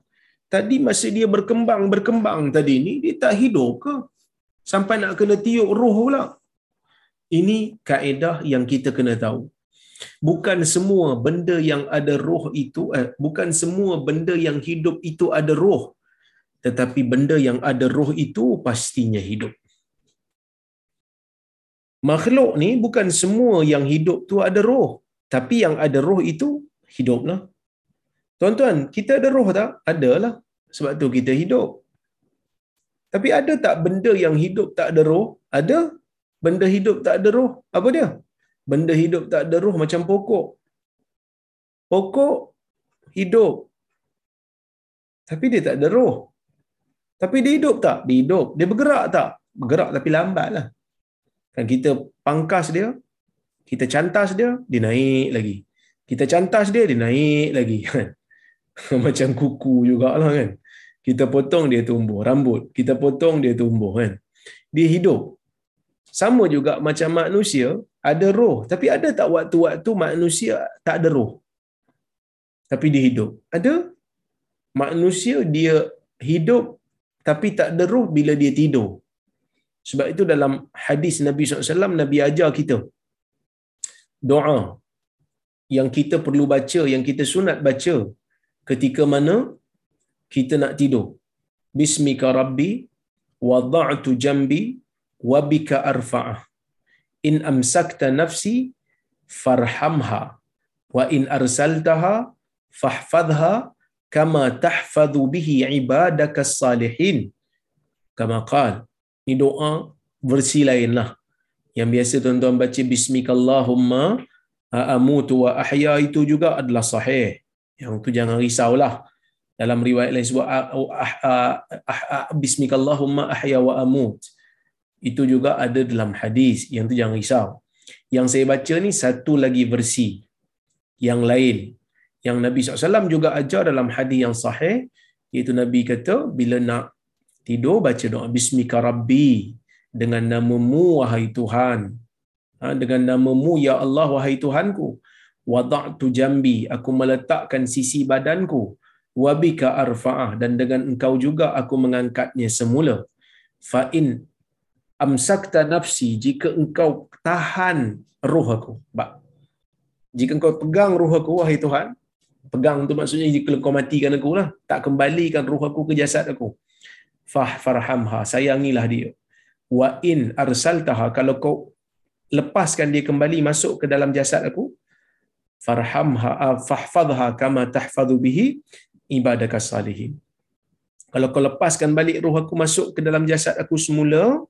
tadi masa dia berkembang-berkembang tadi ni, dia tak hidup ke? Sampai nak kena tiup roh pula. Ini kaedah yang kita kena tahu. Bukan semua benda yang ada roh itu, eh, bukan semua benda yang hidup itu ada roh. Tetapi benda yang ada roh itu pastinya hidup. Makhluk ni bukan semua yang hidup tu ada roh Tapi yang ada roh itu hiduplah. Tuan-tuan, kita ada roh tak? Ada lah. Sebab tu kita hidup. Tapi ada tak benda yang hidup tak ada roh? Ada. Benda hidup tak ada roh. Apa dia? Benda hidup tak ada roh macam pokok. Pokok hidup. Tapi dia tak ada roh. Tapi dia hidup tak? Dia hidup. Dia bergerak tak? Bergerak tapi lambat lah. Kan kita pangkas dia, kita cantas dia, dia naik lagi. Kita cantas dia, dia naik lagi. Macam kuku jugalah kan. Kita potong dia tumbuh rambut. Kita potong dia tumbuh kan. Dia hidup. Sama juga macam manusia ada roh. Tapi ada tak waktu-waktu manusia tak ada roh? Tapi dia hidup. Ada? Manusia dia hidup tapi tak ada roh bila dia tidur. Sebab itu dalam hadis Nabi SAW, Nabi ajar kita doa yang kita perlu baca, yang kita sunat baca ketika mana kita nak tidur. Bismika Rabbi wada'tu jambi wabika arfa'ah. In amsakta nafsi farhamha wa in arsaltaha fahfadha kama tahfadhu bihi ibadaka salihin. Kama qal. Ini doa versi lain lah. Yang biasa tuan-tuan baca Bismikallahumma amutu wa ahya itu juga adalah sahih. Yang tu jangan risaulah dalam riwayat lain sebut bismikallahumma ahya wa amut itu juga ada dalam hadis yang tu jangan risau. Yang saya baca ni satu lagi versi yang lain. Yang Nabi SAW juga ajar dalam hadis yang sahih iaitu Nabi kata bila nak tidur baca doa bismika rabbi dengan namamu wahai Tuhan. Ha, dengan namamu ya Allah wahai Tuhanku. Wada'tu jambi aku meletakkan sisi badanku. Wabika arfa'ah dan dengan engkau juga aku mengangkatnya semula. Fa in amsakta nafsi jika engkau tahan roh aku. Bak. Jika engkau pegang roh aku wahai Tuhan pegang tu maksudnya jika engkau matikan aku lah tak kembalikan roh aku ke jasad aku. Fah farhamha sayangilah dia. Wa in arsaltaha kalau kau lepaskan dia kembali masuk ke dalam jasad aku farhamha fahfadha kama tahfadhu bihi ibadah salihin. Kalau kau lepaskan balik roh aku masuk ke dalam jasad aku semula,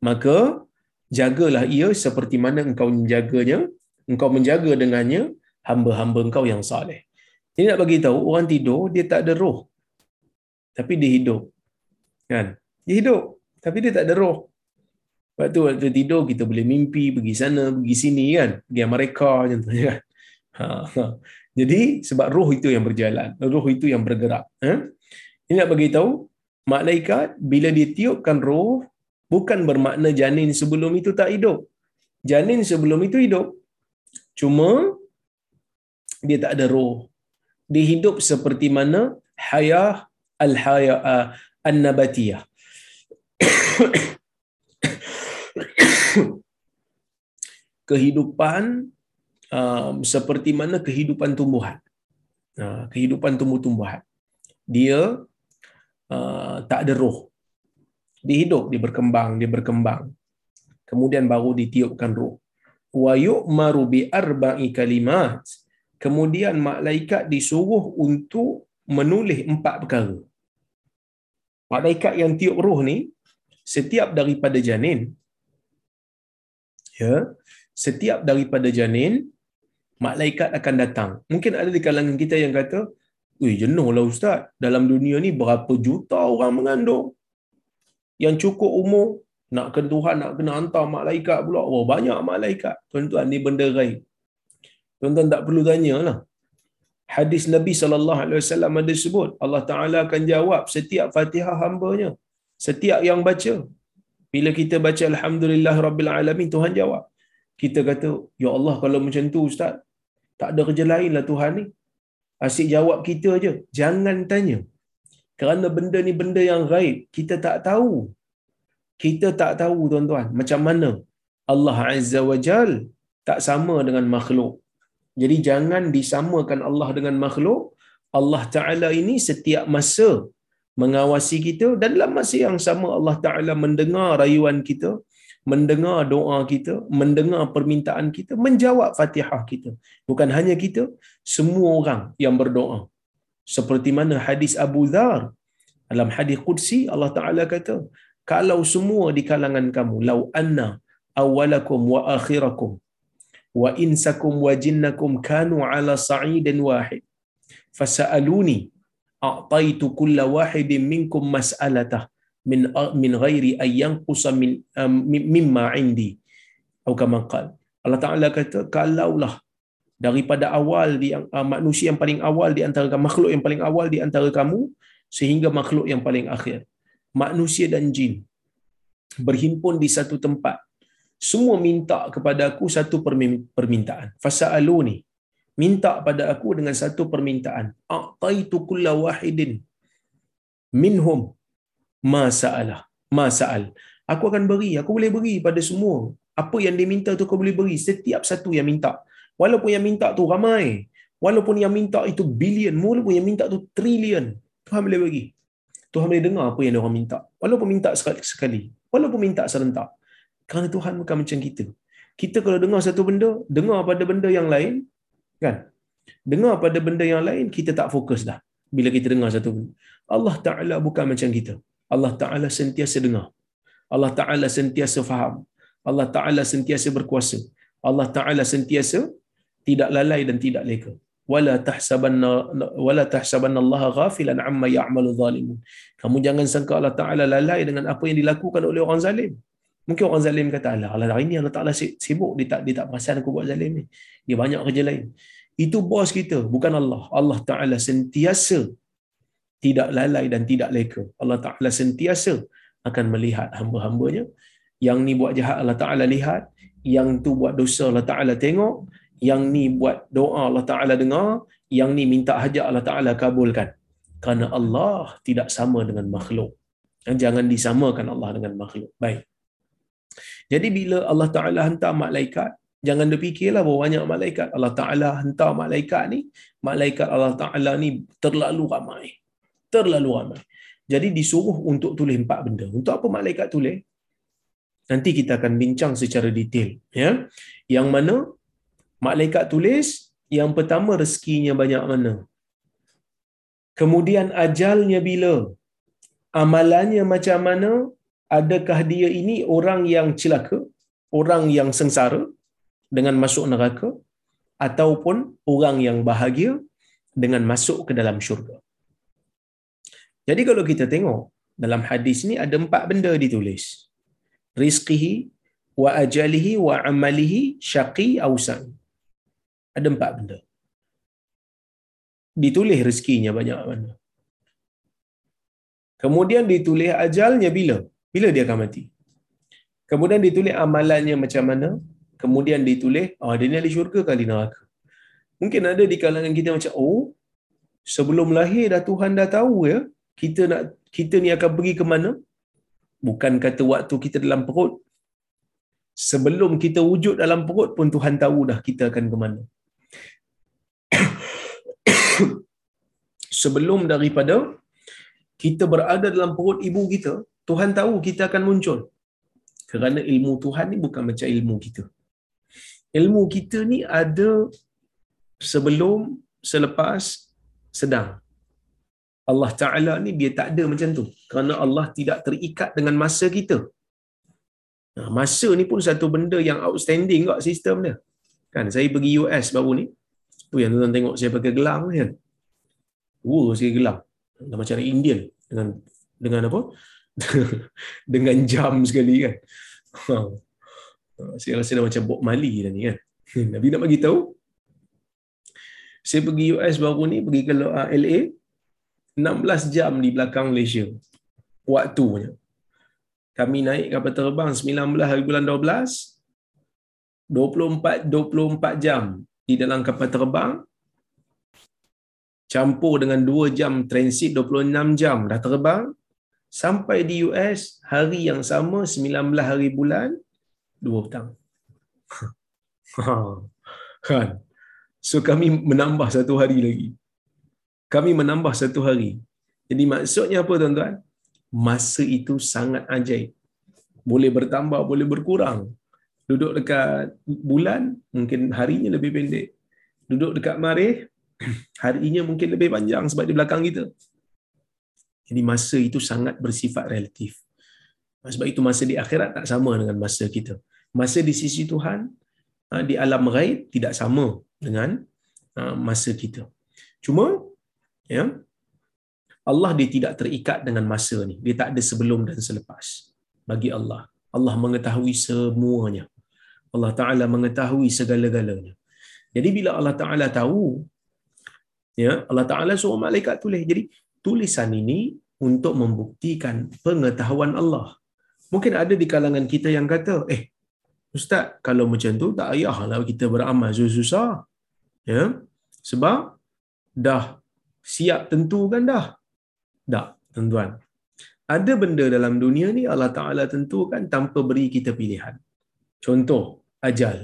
maka jagalah ia seperti mana engkau menjaganya, engkau menjaga dengannya hamba-hamba engkau yang saleh. Ini nak bagi tahu orang tidur dia tak ada roh. Tapi dia hidup. Kan? Dia hidup tapi dia tak ada roh. Sebab tu waktu tidur kita boleh mimpi pergi sana, pergi sini kan, pergi Amerika tu kan. Ha, ha. Jadi sebab roh itu yang berjalan, roh itu yang bergerak. Eh? Ini nak bagi tahu malaikat bila ditiupkan roh bukan bermakna janin sebelum itu tak hidup. Janin sebelum itu hidup. Cuma dia tak ada roh. Dia hidup seperti mana hayah al-haya uh, an-nabatiyah. kehidupan um, seperti mana kehidupan tumbuhan. Uh, kehidupan tumbuh-tumbuhan. Dia uh, tak ada roh. Dia hidup, dia berkembang, dia berkembang. Kemudian baru ditiupkan roh. Wa yu'maru bi arba'i kalimat. Kemudian malaikat disuruh untuk menulis empat perkara. Malaikat yang tiup roh ni setiap daripada janin ya setiap daripada janin malaikat akan datang. Mungkin ada di kalangan kita yang kata, "Ui, jenuhlah ustaz. Dalam dunia ni berapa juta orang mengandung? Yang cukup umur nak kena Tuhan nak kena hantar malaikat pula. Oh, banyak malaikat. Tuan-tuan ni benda gaib. Tuan-tuan tak perlu tanyalah. Hadis Nabi sallallahu alaihi wasallam ada sebut, Allah Taala akan jawab setiap Fatihah hamba-Nya. Setiap yang baca. Bila kita baca alhamdulillah rabbil alamin Tuhan jawab. Kita kata, ya Allah kalau macam tu ustaz, tak ada kerja lain lah Tuhan ni. Asyik jawab kita aja. Jangan tanya. Kerana benda ni benda yang gaib. Kita tak tahu. Kita tak tahu tuan-tuan. Macam mana Allah Azza wa Jal tak sama dengan makhluk. Jadi jangan disamakan Allah dengan makhluk. Allah Ta'ala ini setiap masa mengawasi kita dan dalam masa yang sama Allah Ta'ala mendengar rayuan kita. mendengar doa kita, mendengar permintaan kita, menjawab Fatihah kita. Bukan hanya kita, semua orang yang berdoa. Seperti mana hadis Abu Dhar. Dalam hadis qudsi Allah Taala kata, kalau semua di kalangan kamu, lau anna awwalakum wa akhirakum wa insakum wa jinnakum kanu ala sa'idin wahid fasaluni a'taitu kulla wahidin minkum mas'alatah min min ghairi ay yanqusa min mimma indi. Atau kama qal. Allah Taala kata kalaulah daripada awal di uh, manusia yang paling awal di antara makhluk yang paling awal di antara kamu sehingga makhluk yang paling akhir. Manusia dan jin berhimpun di satu tempat. Semua minta kepada aku satu permintaan. Fasaluni minta pada aku dengan satu permintaan. A'taitu kulla wahidin minhum ma sa'alah ma sa'al. Aku akan beri aku boleh beri pada semua. Apa yang dia minta tu aku boleh beri. Setiap satu yang minta walaupun yang minta tu ramai walaupun yang minta itu bilion walaupun yang minta tu trilion Tuhan boleh bagi. Tuhan boleh dengar apa yang orang minta. Walaupun minta sekali sekali walaupun minta serentak kerana Tuhan bukan macam kita. Kita kalau dengar satu benda dengar pada benda yang lain kan? Dengar pada benda yang lain kita tak fokus dah bila kita dengar satu benda. Allah Taala bukan macam kita. Allah Taala sentiasa dengar. Allah Taala sentiasa faham. Allah Taala sentiasa berkuasa. Allah Taala sentiasa tidak lalai dan tidak leka wala tahsabanna wala tahsabanna Allah ghafilan amma ya'malu zalimun kamu jangan sangka Allah Taala lalai dengan apa yang dilakukan oleh orang zalim Mungkin orang zalim kata, Allah, Allah hari ni Allah Ta'ala sibuk, dia tak, dia tak perasan aku buat zalim ni. Dia banyak kerja lain. Itu bos kita, bukan Allah. Allah Ta'ala sentiasa tidak lalai dan tidak leka. Allah Ta'ala sentiasa akan melihat hamba-hambanya. Yang ni buat jahat Allah Ta'ala lihat. Yang tu buat dosa Allah Ta'ala tengok. Yang ni buat doa Allah Ta'ala dengar. Yang ni minta hajat Allah Ta'ala kabulkan. Kerana Allah tidak sama dengan makhluk. Jangan disamakan Allah dengan makhluk. Baik. Jadi bila Allah Ta'ala hantar malaikat, jangan berfikirlah bahawa banyak malaikat. Allah Ta'ala hantar malaikat ni, malaikat Allah Ta'ala ni terlalu ramai. Terlalu ramai. Jadi disuruh untuk tulis empat benda. Untuk apa malaikat tulis? Nanti kita akan bincang secara detail. Ya? Yang mana malaikat tulis, yang pertama rezekinya banyak mana. Kemudian ajalnya bila. Amalannya macam mana, adakah dia ini orang yang celaka, orang yang sengsara dengan masuk neraka ataupun orang yang bahagia dengan masuk ke dalam syurga. Jadi kalau kita tengok dalam hadis ni ada empat benda ditulis. Rizqihi wa ajalihi wa amalihi syaqi aw Ada empat benda. Ditulis rezekinya banyak mana. Kemudian ditulis ajalnya bila? bila dia akan mati. Kemudian ditulis amalannya macam mana, kemudian ditulis, oh dia ni ahli syurga kali neraka. Mungkin ada di kalangan kita macam, oh, sebelum lahir dah Tuhan dah tahu ya, kita nak kita ni akan pergi ke mana? Bukan kata waktu kita dalam perut. Sebelum kita wujud dalam perut pun Tuhan tahu dah kita akan ke mana. Sebelum daripada kita berada dalam perut ibu kita, Tuhan tahu kita akan muncul. Kerana ilmu Tuhan ni bukan macam ilmu kita. Ilmu kita ni ada sebelum, selepas, sedang. Allah Ta'ala ni dia tak ada macam tu. Kerana Allah tidak terikat dengan masa kita. Nah, masa ni pun satu benda yang outstanding kat sistem dia. Kan, saya pergi US baru ni. Tu yang tuan tengok saya pakai gelang kan. Dua saya gelang. Macam Indian. Dengan dengan apa? dengan jam sekali kan. Ha. Saya rasa dah macam Bob Marley dah ni kan. Nabi nak bagi tahu. Saya pergi US baru ni, pergi ke LA, 16 jam di belakang Malaysia. Waktunya. Kami naik kapal terbang 19 hari bulan 12, 24 24 jam di dalam kapal terbang campur dengan 2 jam transit 26 jam dah terbang sampai di US hari yang sama 19 hari bulan 2 petang. Kan? So kami menambah satu hari lagi. Kami menambah satu hari. Jadi maksudnya apa tuan-tuan? Masa itu sangat ajaib. Boleh bertambah, boleh berkurang. Duduk dekat bulan, mungkin harinya lebih pendek. Duduk dekat marih, harinya mungkin lebih panjang sebab di belakang kita. Jadi masa itu sangat bersifat relatif. Sebab itu masa di akhirat tak sama dengan masa kita. Masa di sisi Tuhan, ha, di alam ghaib tidak sama dengan ha, masa kita. Cuma, ya, Allah dia tidak terikat dengan masa ni. Dia tak ada sebelum dan selepas. Bagi Allah. Allah mengetahui semuanya. Allah Ta'ala mengetahui segala-galanya. Jadi bila Allah Ta'ala tahu, ya Allah Ta'ala suruh malaikat tulis. Jadi tulisan ini untuk membuktikan pengetahuan Allah. Mungkin ada di kalangan kita yang kata, eh, Ustaz, kalau macam tu tak payahlah kita beramal susah-susah. Ya? Sebab dah siap tentu kan dah. Tak, tuan-tuan. Ada benda dalam dunia ni Allah Ta'ala tentukan tanpa beri kita pilihan. Contoh, ajal.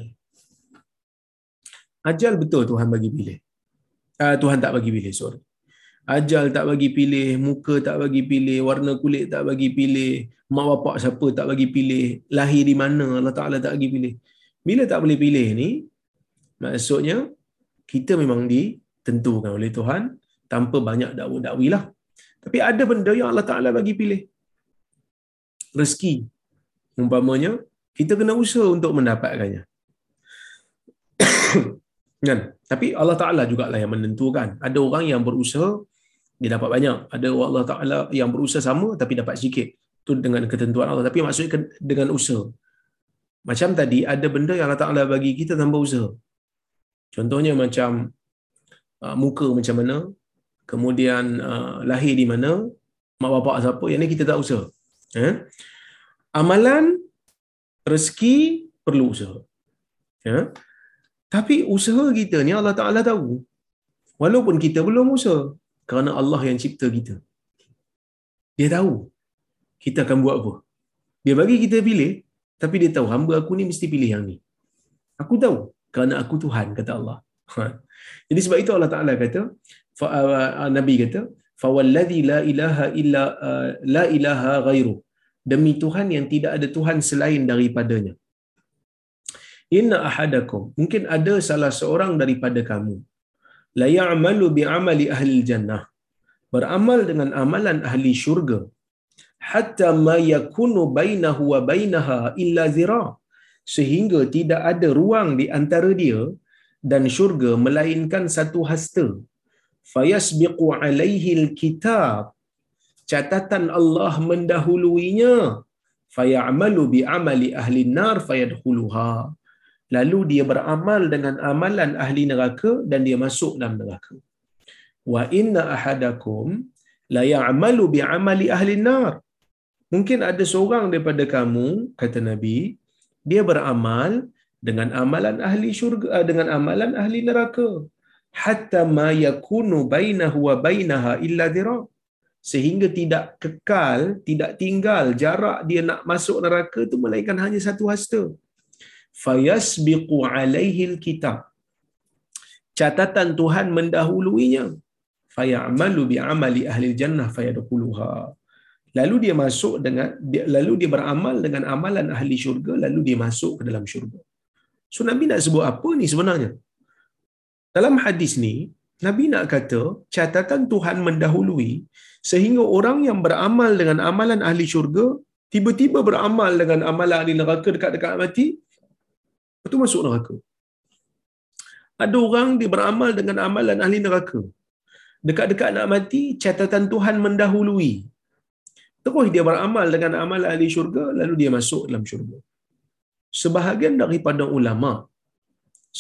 Ajal betul Tuhan bagi pilih. Uh, Tuhan tak bagi pilih, sorry. Ajal tak bagi pilih, muka tak bagi pilih, warna kulit tak bagi pilih, mak bapak siapa tak bagi pilih, lahir di mana Allah Ta'ala tak bagi pilih. Bila tak boleh pilih ni, maksudnya kita memang ditentukan oleh Tuhan tanpa banyak dakwa-dakwi lah. Tapi ada benda yang Allah Ta'ala bagi pilih. Rezeki. Umpamanya, kita kena usaha untuk mendapatkannya. kan? Tapi Allah Ta'ala jugalah yang menentukan. Ada orang yang berusaha, dia dapat banyak. Ada Allah Ta'ala yang berusaha sama, tapi dapat sikit. Itu dengan ketentuan Allah. Tapi maksudnya dengan usaha. Macam tadi, ada benda yang Allah Ta'ala bagi kita tanpa usaha. Contohnya macam uh, muka macam mana, kemudian uh, lahir di mana, mak bapak siapa, yang ni kita tak usaha. Eh? Amalan, rezeki, perlu usaha. Ya? Tapi usaha kita ni Allah Ta'ala tahu. Walaupun kita belum usaha. Kerana Allah yang cipta kita. Dia tahu kita akan buat apa. Dia bagi kita pilih, tapi dia tahu hamba aku ni mesti pilih yang ni. Aku tahu kerana aku Tuhan, kata Allah. Ha. Jadi sebab itu Allah Ta'ala kata, uh, Nabi kata fawalladhi la ilaha illa uh, la ilaha ghairu demi Tuhan yang tidak ada Tuhan selain daripadanya. Inna ahadakum. Mungkin ada salah seorang daripada kamu. La ya'malu bi amali ahli jannah. Beramal dengan amalan ahli syurga. Hatta ma yakunu bainahu wa bainaha illa zira. Sehingga tidak ada ruang di antara dia dan syurga melainkan satu hasta. Fayasbiqu alaihi alkitab catatan Allah mendahuluinya fayamalu bi amali ahli nar fayadkhuluha. Lalu dia beramal dengan amalan ahli neraka dan dia masuk dalam neraka. Wa inna ahadakum la ya'malu bi amali ahli nar mungkin ada seorang daripada kamu kata nabi dia beramal dengan amalan ahli syurga dengan amalan ahli neraka. Hatta ma yakunu bainahu wa bainaha illa dhira sehingga tidak kekal tidak tinggal jarak dia nak masuk neraka tu melainkan hanya satu hasta. Fayasbiqu alaihi alkitab catatan Tuhan mendahuluinya. Fayamalu bi amali ahli jannah fayadkhuluha. Lalu dia masuk dengan lalu dia beramal dengan amalan ahli syurga lalu dia masuk ke dalam syurga. So nabi nak sebut apa ni sebenarnya? Dalam hadis ni, Nabi nak kata catatan Tuhan mendahului sehingga orang yang beramal dengan amalan ahli syurga tiba-tiba beramal dengan amalan ahli neraka dekat-dekat mati, itu masuk neraka. Ada orang dia beramal dengan amalan ahli neraka. Dekat-dekat nak mati, catatan Tuhan mendahului. Terus dia beramal dengan amalan ahli syurga, lalu dia masuk dalam syurga. Sebahagian daripada ulama'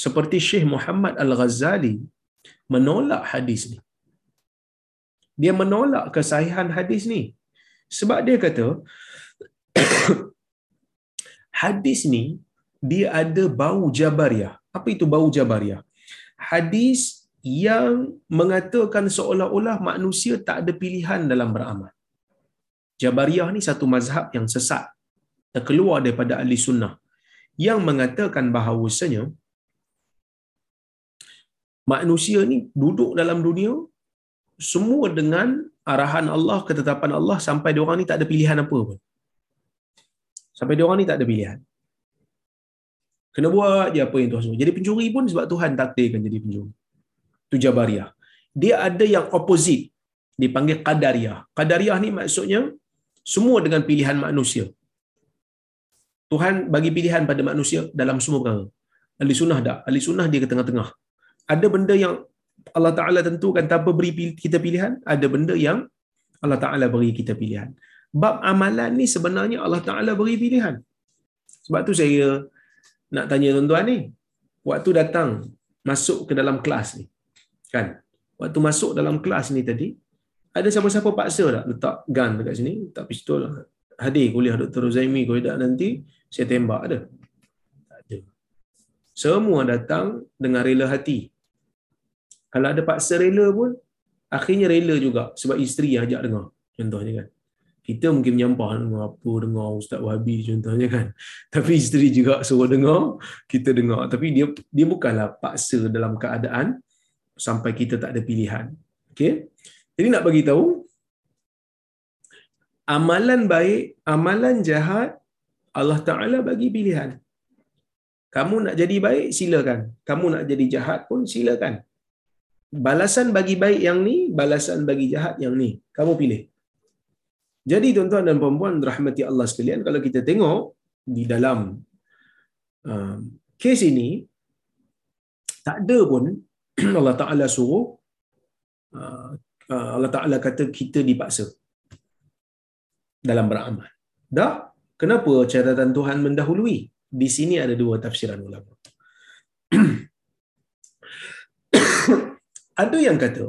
seperti Syekh Muhammad Al-Ghazali menolak hadis ni. Dia menolak kesahihan hadis ni. Sebab dia kata hadis ni dia ada bau jabariyah. Apa itu bau jabariyah? Hadis yang mengatakan seolah-olah manusia tak ada pilihan dalam beramal. Jabariyah ni satu mazhab yang sesat. Terkeluar daripada ahli sunnah. Yang mengatakan bahawasanya manusia ni duduk dalam dunia semua dengan arahan Allah, ketetapan Allah sampai dia orang ni tak ada pilihan apa pun. Sampai dia orang ni tak ada pilihan. Kena buat je apa yang Tuhan suruh. Jadi pencuri pun sebab Tuhan takdirkan jadi pencuri. Itu Jabariyah. Dia ada yang opposite. Dipanggil Qadariyah. Qadariyah ni maksudnya semua dengan pilihan manusia. Tuhan bagi pilihan pada manusia dalam semua perkara. Ahli sunnah tak? Ahli sunnah dia ke tengah-tengah. Ada benda yang Allah Ta'ala tentukan tanpa beri kita pilihan. Ada benda yang Allah Ta'ala beri kita pilihan. Bab amalan ni sebenarnya Allah Ta'ala beri pilihan. Sebab tu saya nak tanya tuan-tuan ni. Waktu datang masuk ke dalam kelas ni. Kan? Waktu masuk dalam kelas ni tadi, ada siapa-siapa paksa tak letak gun dekat sini, letak pistol. Hadir kuliah Dr. Zaimi kalau tak nanti saya tembak ada. Tak ada. Semua datang dengan rela hati. Kalau ada paksa rela pun, akhirnya rela juga sebab isteri yang ajak dengar. Contohnya kan. Kita mungkin menyampah dengar apa, dengar Ustaz Wahabi contohnya kan. Tapi isteri juga suruh dengar, kita dengar. Tapi dia dia bukanlah paksa dalam keadaan sampai kita tak ada pilihan. Okay? Jadi nak bagi tahu, amalan baik, amalan jahat, Allah Ta'ala bagi pilihan. Kamu nak jadi baik, silakan. Kamu nak jadi jahat pun, silakan. Balasan bagi baik yang ni, balasan bagi jahat yang ni. Kamu pilih. Jadi tuan-tuan dan puan-puan, rahmati Allah sekalian, kalau kita tengok di dalam uh, kes ini, tak ada pun Allah Ta'ala suruh uh, uh, Allah Ta'ala kata kita dipaksa dalam beramal. Dah? Kenapa catatan Tuhan mendahului? Di sini ada dua tafsiran ulama. ada yang kata,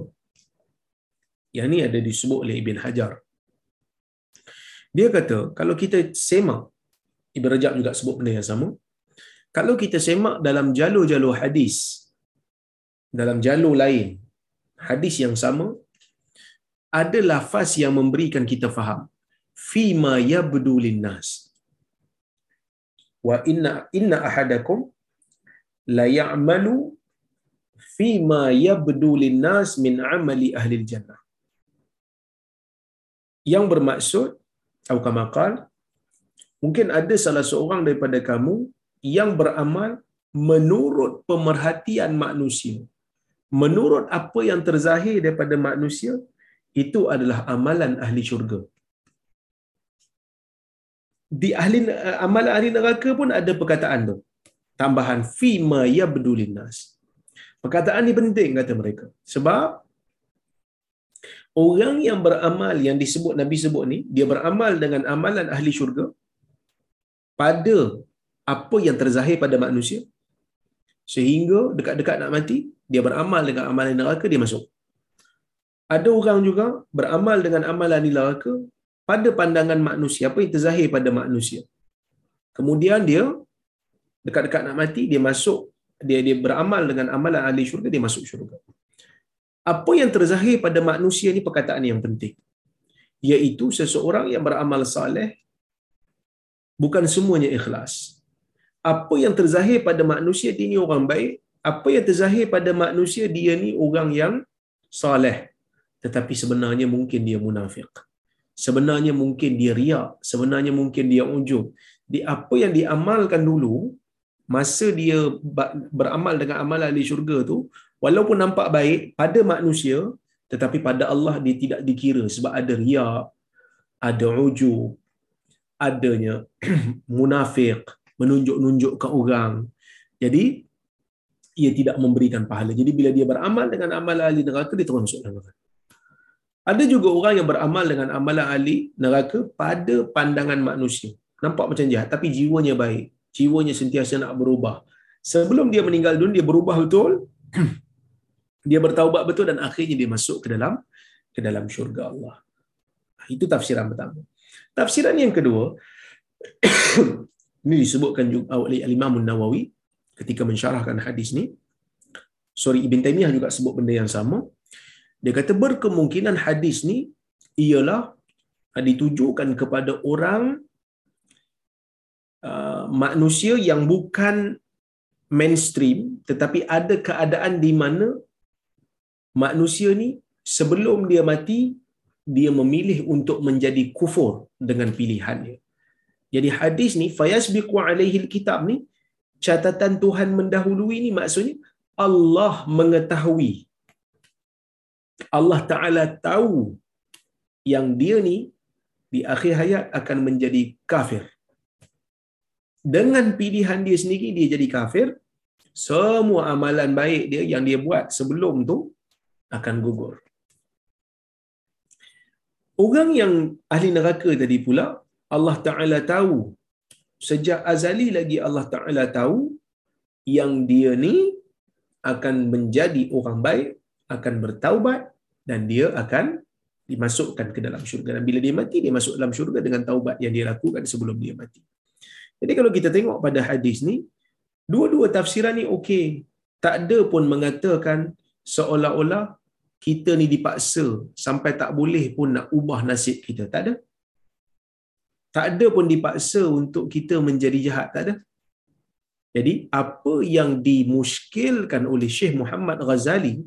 yang ni ada disebut oleh Ibn Hajar. Dia kata, kalau kita semak, Ibn Rajab juga sebut benda yang sama, kalau kita semak dalam jalur-jalur hadis, dalam jalur lain, hadis yang sama, ada lafaz yang memberikan kita faham. Fima yabdu linnas. Wa inna inna ahadakum la ya'malu fima yabdu linnas min amali ahli jannah. Yang bermaksud atau kamakal mungkin ada salah seorang daripada kamu yang beramal menurut pemerhatian manusia. Menurut apa yang terzahir daripada manusia itu adalah amalan ahli syurga. Di ahli amalan ahli neraka pun ada perkataan tu. Tambahan fi ma yabdulin nas perkataan ni penting kata mereka. Sebab orang yang beramal yang disebut nabi sebut ni dia beramal dengan amalan ahli syurga pada apa yang terzahir pada manusia. Sehingga dekat-dekat nak mati dia beramal dengan amalan neraka dia masuk. Ada orang juga beramal dengan amalan neraka pada pandangan manusia apa yang terzahir pada manusia. Kemudian dia dekat-dekat nak mati dia masuk dia dia beramal dengan amalan ahli syurga dia masuk syurga. Apa yang terzahir pada manusia ni perkataan yang penting. Iaitu seseorang yang beramal saleh bukan semuanya ikhlas. Apa yang terzahir pada manusia dia ni orang baik. Apa yang terzahir pada manusia dia ni orang yang saleh. Tetapi sebenarnya mungkin dia munafik sebenarnya mungkin dia riak. Sebenarnya mungkin dia ujub. Di apa yang diamalkan dulu masa dia beramal dengan amalan di syurga tu walaupun nampak baik pada manusia tetapi pada Allah dia tidak dikira sebab ada riak ada ujub adanya munafik menunjuk-nunjukkan orang jadi ia tidak memberikan pahala. Jadi bila dia beramal dengan amalan ahli neraka, dia terus masuk neraka. Ada juga orang yang beramal dengan amalan ahli neraka pada pandangan manusia. Nampak macam jahat, tapi jiwanya baik. Jiwanya sentiasa nak berubah. Sebelum dia meninggal dunia, dia berubah betul. dia bertaubat betul dan akhirnya dia masuk ke dalam ke dalam syurga Allah. Itu tafsiran pertama. Tafsiran yang kedua, ini disebutkan juga oleh Imam Nawawi ketika mensyarahkan hadis ni sorry Ibn Taymiyah juga sebut benda yang sama dia kata berkemungkinan hadis ni ialah ditujukan kepada orang uh, manusia yang bukan mainstream tetapi ada keadaan di mana manusia ni sebelum dia mati dia memilih untuk menjadi kufur dengan pilihannya Jadi hadis ni fayasbiqu alaihi kitab ni catatan Tuhan mendahului ni maksudnya Allah mengetahui Allah Taala tahu yang dia ni di akhir hayat akan menjadi kafir. Dengan pilihan dia sendiri dia jadi kafir, semua amalan baik dia yang dia buat sebelum tu akan gugur. Orang yang ahli neraka tadi pula Allah Taala tahu sejak azali lagi Allah Taala tahu yang dia ni akan menjadi orang baik, akan bertaubat dan dia akan dimasukkan ke dalam syurga. Dan bila dia mati, dia masuk dalam syurga dengan taubat yang dia lakukan sebelum dia mati. Jadi kalau kita tengok pada hadis ni, dua-dua tafsiran ni okey. Tak ada pun mengatakan seolah-olah kita ni dipaksa sampai tak boleh pun nak ubah nasib kita. Tak ada. Tak ada pun dipaksa untuk kita menjadi jahat. Tak ada. Jadi apa yang dimuskilkan oleh Syekh Muhammad Ghazali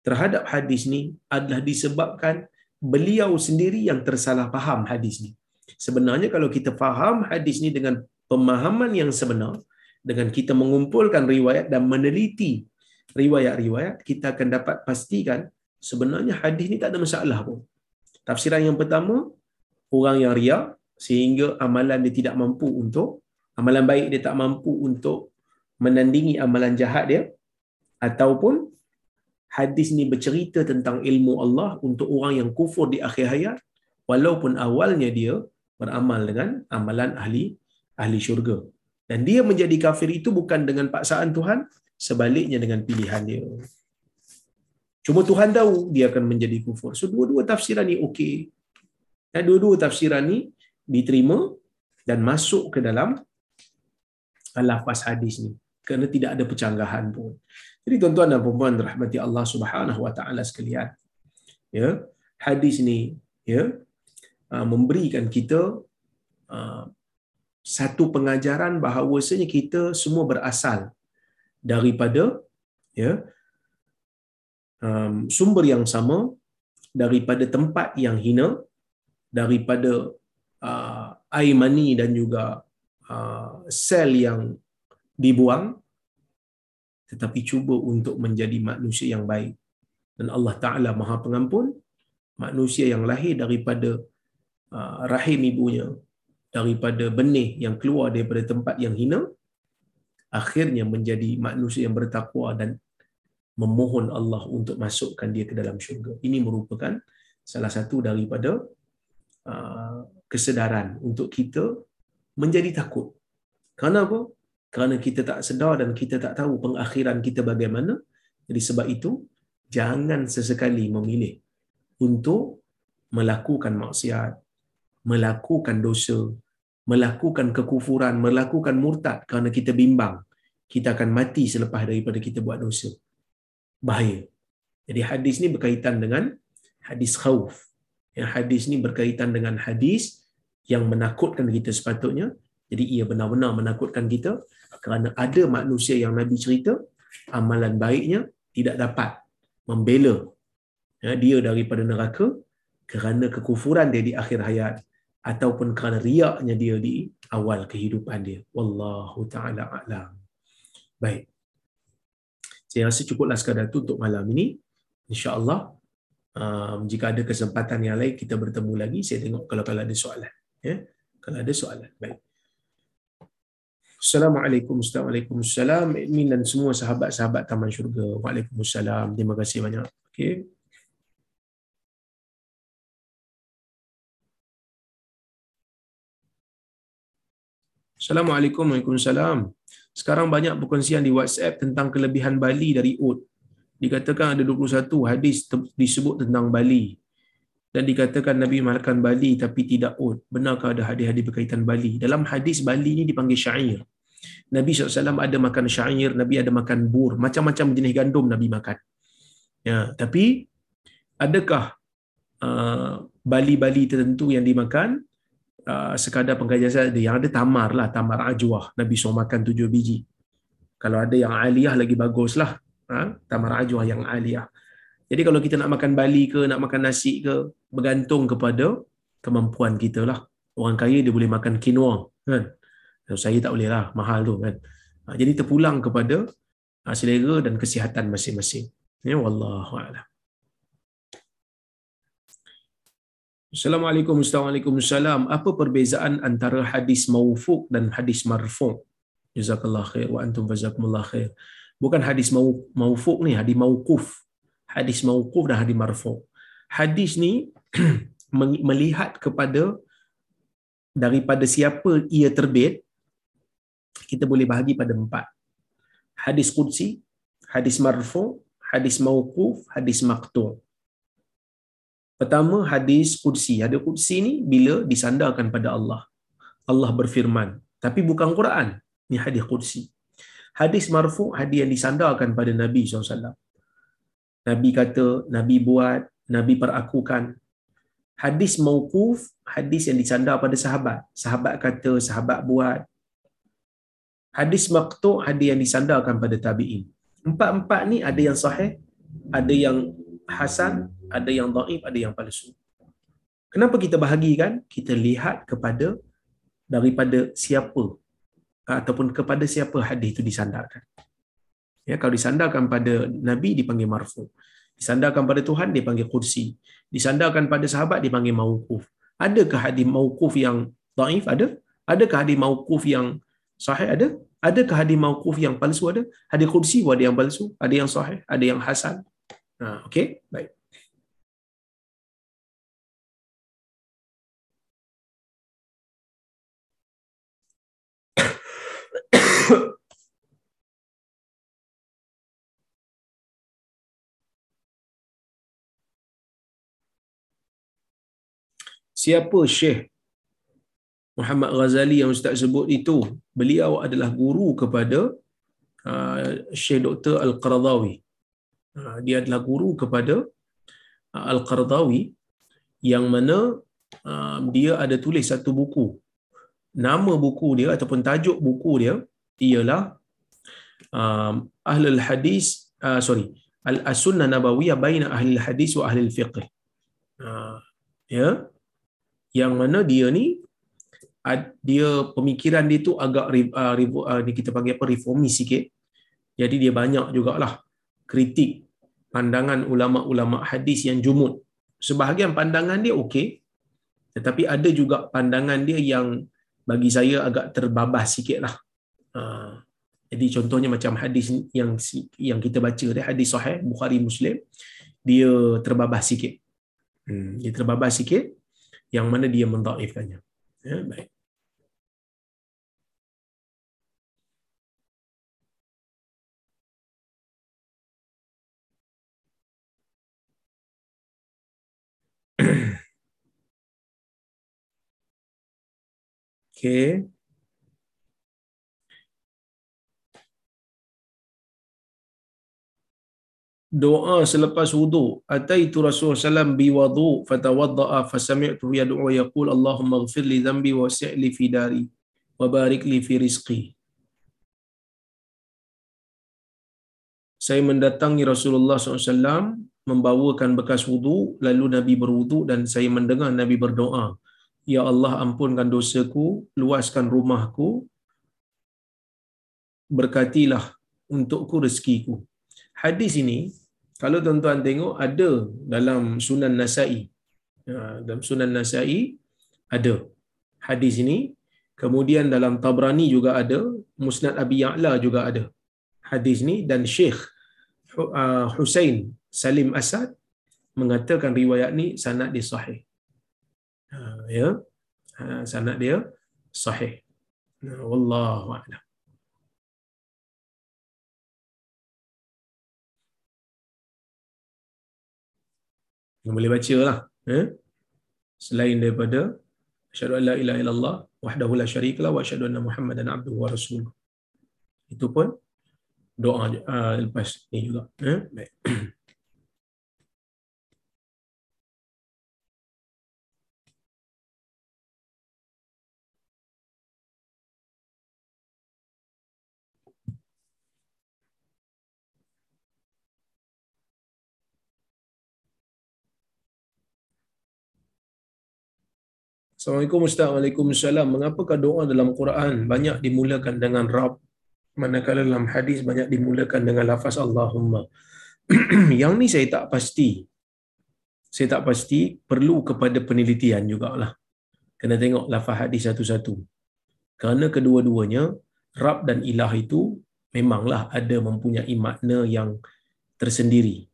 terhadap hadis ni adalah disebabkan beliau sendiri yang tersalah faham hadis ni. Sebenarnya kalau kita faham hadis ni dengan pemahaman yang sebenar, dengan kita mengumpulkan riwayat dan meneliti riwayat-riwayat, kita akan dapat pastikan sebenarnya hadis ni tak ada masalah pun. Tafsiran yang pertama, orang yang riak sehingga amalan dia tidak mampu untuk amalan baik dia tak mampu untuk menandingi amalan jahat dia ataupun hadis ni bercerita tentang ilmu Allah untuk orang yang kufur di akhir hayat walaupun awalnya dia beramal dengan amalan ahli ahli syurga. Dan dia menjadi kafir itu bukan dengan paksaan Tuhan sebaliknya dengan pilihan dia. Cuma Tuhan tahu dia akan menjadi kufur. So dua-dua tafsiran ni okey. Dan dua-dua tafsiran ni diterima dan masuk ke dalam lafaz hadis ni. Kerana tidak ada percanggahan pun. Jadi tuan-tuan dan puan rahmati Allah Subhanahu wa taala sekalian. Ya, hadis ni ya memberikan kita uh, satu pengajaran bahawasanya kita semua berasal daripada ya um, sumber yang sama daripada tempat yang hina daripada uh, air mani dan juga uh, sel yang dibuang tetapi cuba untuk menjadi manusia yang baik. Dan Allah Ta'ala maha pengampun, manusia yang lahir daripada uh, rahim ibunya, daripada benih yang keluar daripada tempat yang hina, akhirnya menjadi manusia yang bertakwa dan memohon Allah untuk masukkan dia ke dalam syurga. Ini merupakan salah satu daripada uh, kesedaran untuk kita menjadi takut. Kerana apa? kerana kita tak sedar dan kita tak tahu pengakhiran kita bagaimana. Jadi sebab itu, jangan sesekali memilih untuk melakukan maksiat, melakukan dosa, melakukan kekufuran, melakukan murtad kerana kita bimbang kita akan mati selepas daripada kita buat dosa. Bahaya. Jadi hadis ni berkaitan dengan hadis khauf. Yang hadis ni berkaitan dengan hadis yang menakutkan kita sepatutnya. Jadi ia benar-benar menakutkan kita kerana ada manusia yang Nabi cerita amalan baiknya tidak dapat membela ya, dia daripada neraka kerana kekufuran dia di akhir hayat ataupun kerana riaknya dia di awal kehidupan dia. Wallahu taala alam. Baik. Saya rasa cukuplah sekadar itu untuk malam ini. Insyaallah um, jika ada kesempatan yang lain kita bertemu lagi. Saya tengok kalau kalau ada soalan ya. Kalau ada soalan baik. Assalamualaikum Assalamualaikum Admin dan semua sahabat-sahabat Taman Syurga. Waalaikumsalam. Terima kasih banyak. Okay. Assalamualaikum Waalaikumsalam Sekarang banyak perkongsian di WhatsApp tentang kelebihan Bali dari Ud. Dikatakan ada 21 hadis disebut tentang Bali. Dan dikatakan Nabi makan Bali tapi tidak Ud. Benarkah ada hadis-hadis berkaitan Bali? Dalam hadis Bali ini dipanggil syair. Nabi SAW ada makan syair, Nabi ada makan bur, macam-macam jenis gandum Nabi makan. Ya, tapi adakah uh, bali-bali tertentu yang dimakan uh, sekadar pengkajian saja yang ada tamar lah, tamar ajwah. Nabi SAW makan tujuh biji. Kalau ada yang aliyah lagi baguslah. Ha? Tamar ajwah yang aliyah. Jadi kalau kita nak makan bali ke, nak makan nasi ke, bergantung kepada kemampuan kita lah. orang kaya dia boleh makan quinoa kan so, saya tak boleh lah mahal tu kan ha, jadi terpulang kepada ha, selera dan kesihatan masing-masing ya wallahu a'lam Assalamualaikum Assalamualaikum Apa perbezaan antara hadis maufu' dan hadis marfu' Jazakallah khair wa antum jazakumullah khair. Bukan hadis maufu' ni, hadis mauquf Hadis mauquf dan hadis marfu' Hadis ni melihat kepada daripada siapa ia terbit kita boleh bahagi pada empat. Hadis qudsi hadis marfu hadis mauquf hadis maqtu pertama hadis qudsi. Hadis qudsi ni bila disandarkan pada Allah. Allah berfirman. Tapi bukan Quran. Ni hadis qudsi. Hadis marfu hadis yang disandarkan pada Nabi SAW. Nabi kata Nabi buat Nabi perakukan. Hadis mauquf hadis yang disandar pada sahabat. Sahabat kata sahabat buat. Hadis maqtu hadis yang disandarkan pada tabi'in. Empat-empat ni ada yang sahih ada yang hasan ada yang dhaif ada yang palsu. Kenapa kita bahagikan kita lihat kepada daripada siapa ataupun kepada siapa hadis itu disandarkan. Ya kalau disandarkan pada nabi dipanggil marfu. Disandarkan pada Tuhan dia panggil kursi. Disandarkan pada sahabat dia panggil mauquf. Adakah hadis mauquf yang dhaif ada? Adakah hadis mauquf yang sahih ada? Adakah hadis mauquf yang palsu ada? Hadis kursi ada yang palsu ada yang sahih ada yang hasan. Ha okey baik siapa Syekh Muhammad Ghazali yang Ustaz sebut itu beliau adalah guru kepada uh, Syekh Dr. Al-Qaradawi uh, dia adalah guru kepada uh, Al-Qaradawi yang mana uh, dia ada tulis satu buku nama buku dia ataupun tajuk buku dia ialah uh, Ahlul Hadis uh, sorry Al-Sunnah Nabawiyah Baina Ahlul Hadis wa Ahlul Fiqh. Uh, ya. Yang mana dia ni dia pemikiran dia tu agak uh, uh, ni kita panggil apa reformis sikit. Jadi dia banyak jugalah kritik pandangan ulama-ulama hadis yang jumud sebahagian pandangan dia okey tetapi ada juga pandangan dia yang bagi saya agak terbabas sikit lah. Uh, jadi contohnya macam hadis yang yang kita baca dia hadis sahih Bukhari Muslim dia terbabas sikit. Hmm, dia terbabas sikit yang mana dia mendaifkannya. Ya, baik. Okay. Doa selepas wudu. Ataitu rasulullah sallam bi wudu fatawaddaa fasami'tu yad'u yaqul allahumma ighfir li dhanbi wa li fi dari wa barik li fi rizqi. Saya mendatangi Rasulullah SAW membawakan bekas wudu lalu Nabi berwudu dan saya mendengar Nabi berdoa. Ya Allah ampunkan dosaku luaskan rumahku berkatilah untukku rezekiku. Hadis ini kalau tuan-tuan tengok ada dalam Sunan Nasai. Ya, dalam Sunan Nasai ada hadis ini. Kemudian dalam Tabrani juga ada, Musnad Abi Ya'la juga ada hadis ini dan Syekh uh, Husain Salim Asad mengatakan riwayat ni sanad dia sahih. Uh, ya. Uh, sanad dia sahih. Wallahu a'lam. Yang boleh baca lah eh? selain daripada asyhadu an la ilaha illallah wahdahu la syarika lah wa asyhadu anna muhammadan abduhu wa rasuluh itu pun doa uh, lepas ni juga eh? baik Assalamualaikum Ustaz. Waalaikumsalam. Mengapakah doa dalam Quran banyak dimulakan dengan Rabb manakala dalam hadis banyak dimulakan dengan lafaz Allahumma. Yang ni saya tak pasti. Saya tak pasti perlu kepada penelitian jugalah. Kena tengok lafaz hadis satu-satu. Kerana kedua-duanya Rabb dan Ilah itu memanglah ada mempunyai makna yang tersendiri.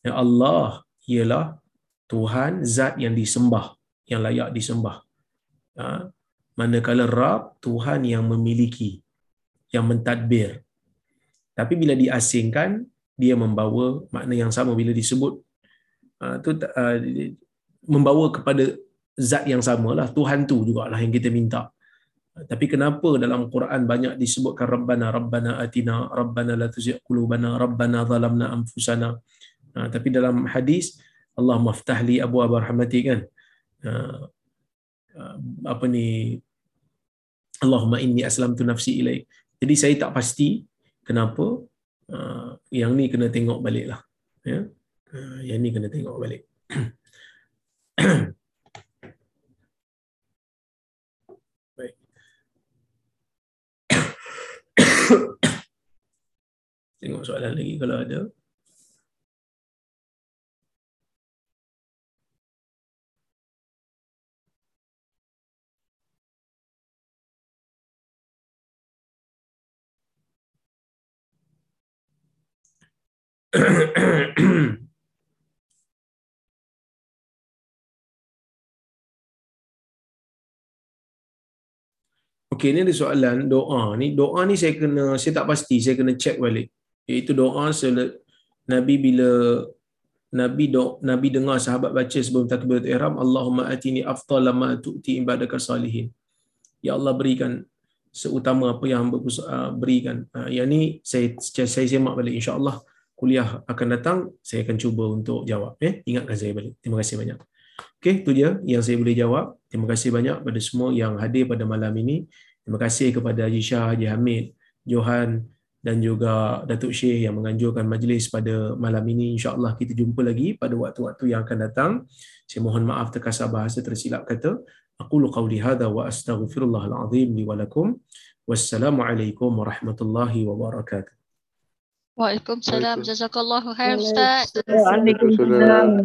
Ya Allah ialah Tuhan zat yang disembah, yang layak disembah. Ha? Manakala Rab Tuhan yang memiliki, yang mentadbir. Tapi bila diasingkan, dia membawa makna yang sama bila disebut uh, tu uh, membawa kepada zat yang samalah Tuhan tu jugalah yang kita minta. Tapi kenapa dalam Quran banyak disebutkan Rabbana Rabbana atina Rabbana la tuzigh qulubana Rabbana zalamna anfusana. Ha, tapi dalam hadis Allah maftah li abu rahmati kan. Ha, ha, apa ni Allahumma inni aslamtu nafsi ilaik. Jadi saya tak pasti kenapa uh, yang ni kena tengok balik lah. Ya? Uh, yang ni kena tengok balik. Baik. tengok soalan lagi kalau ada. Okey, ini ada soalan doa ni. Doa ni saya kena saya tak pasti, saya kena check balik. Iaitu doa sel- Nabi bila Nabi do, Nabi dengar sahabat baca sebelum takbiratul ihram, Allahumma atini afdal ma tu'ti ibadaka salihin. Ya Allah berikan seutama apa yang hamba uh, berikan. Uh, yang ni saya saya semak balik insya-Allah kuliah akan datang saya akan cuba untuk jawab eh? Ingatkan saya balik. Terima kasih banyak. Okey itu dia yang saya boleh jawab. Terima kasih banyak pada semua yang hadir pada malam ini. Terima kasih kepada Haji Shah Haji Hamid Johan dan juga Datuk Syekh yang menganjurkan majlis pada malam ini. Insyaallah kita jumpa lagi pada waktu-waktu yang akan datang. Saya mohon maaf terkasar bahasa tersilap kata. Aqulu qawli hadha wa astaghfirullahal azim li wa lakum. Wassalamualaikum warahmatullahi wabarakatuh Waalaikumsalam. Jazakallahu khair Ustaz. Waalaikumsalam.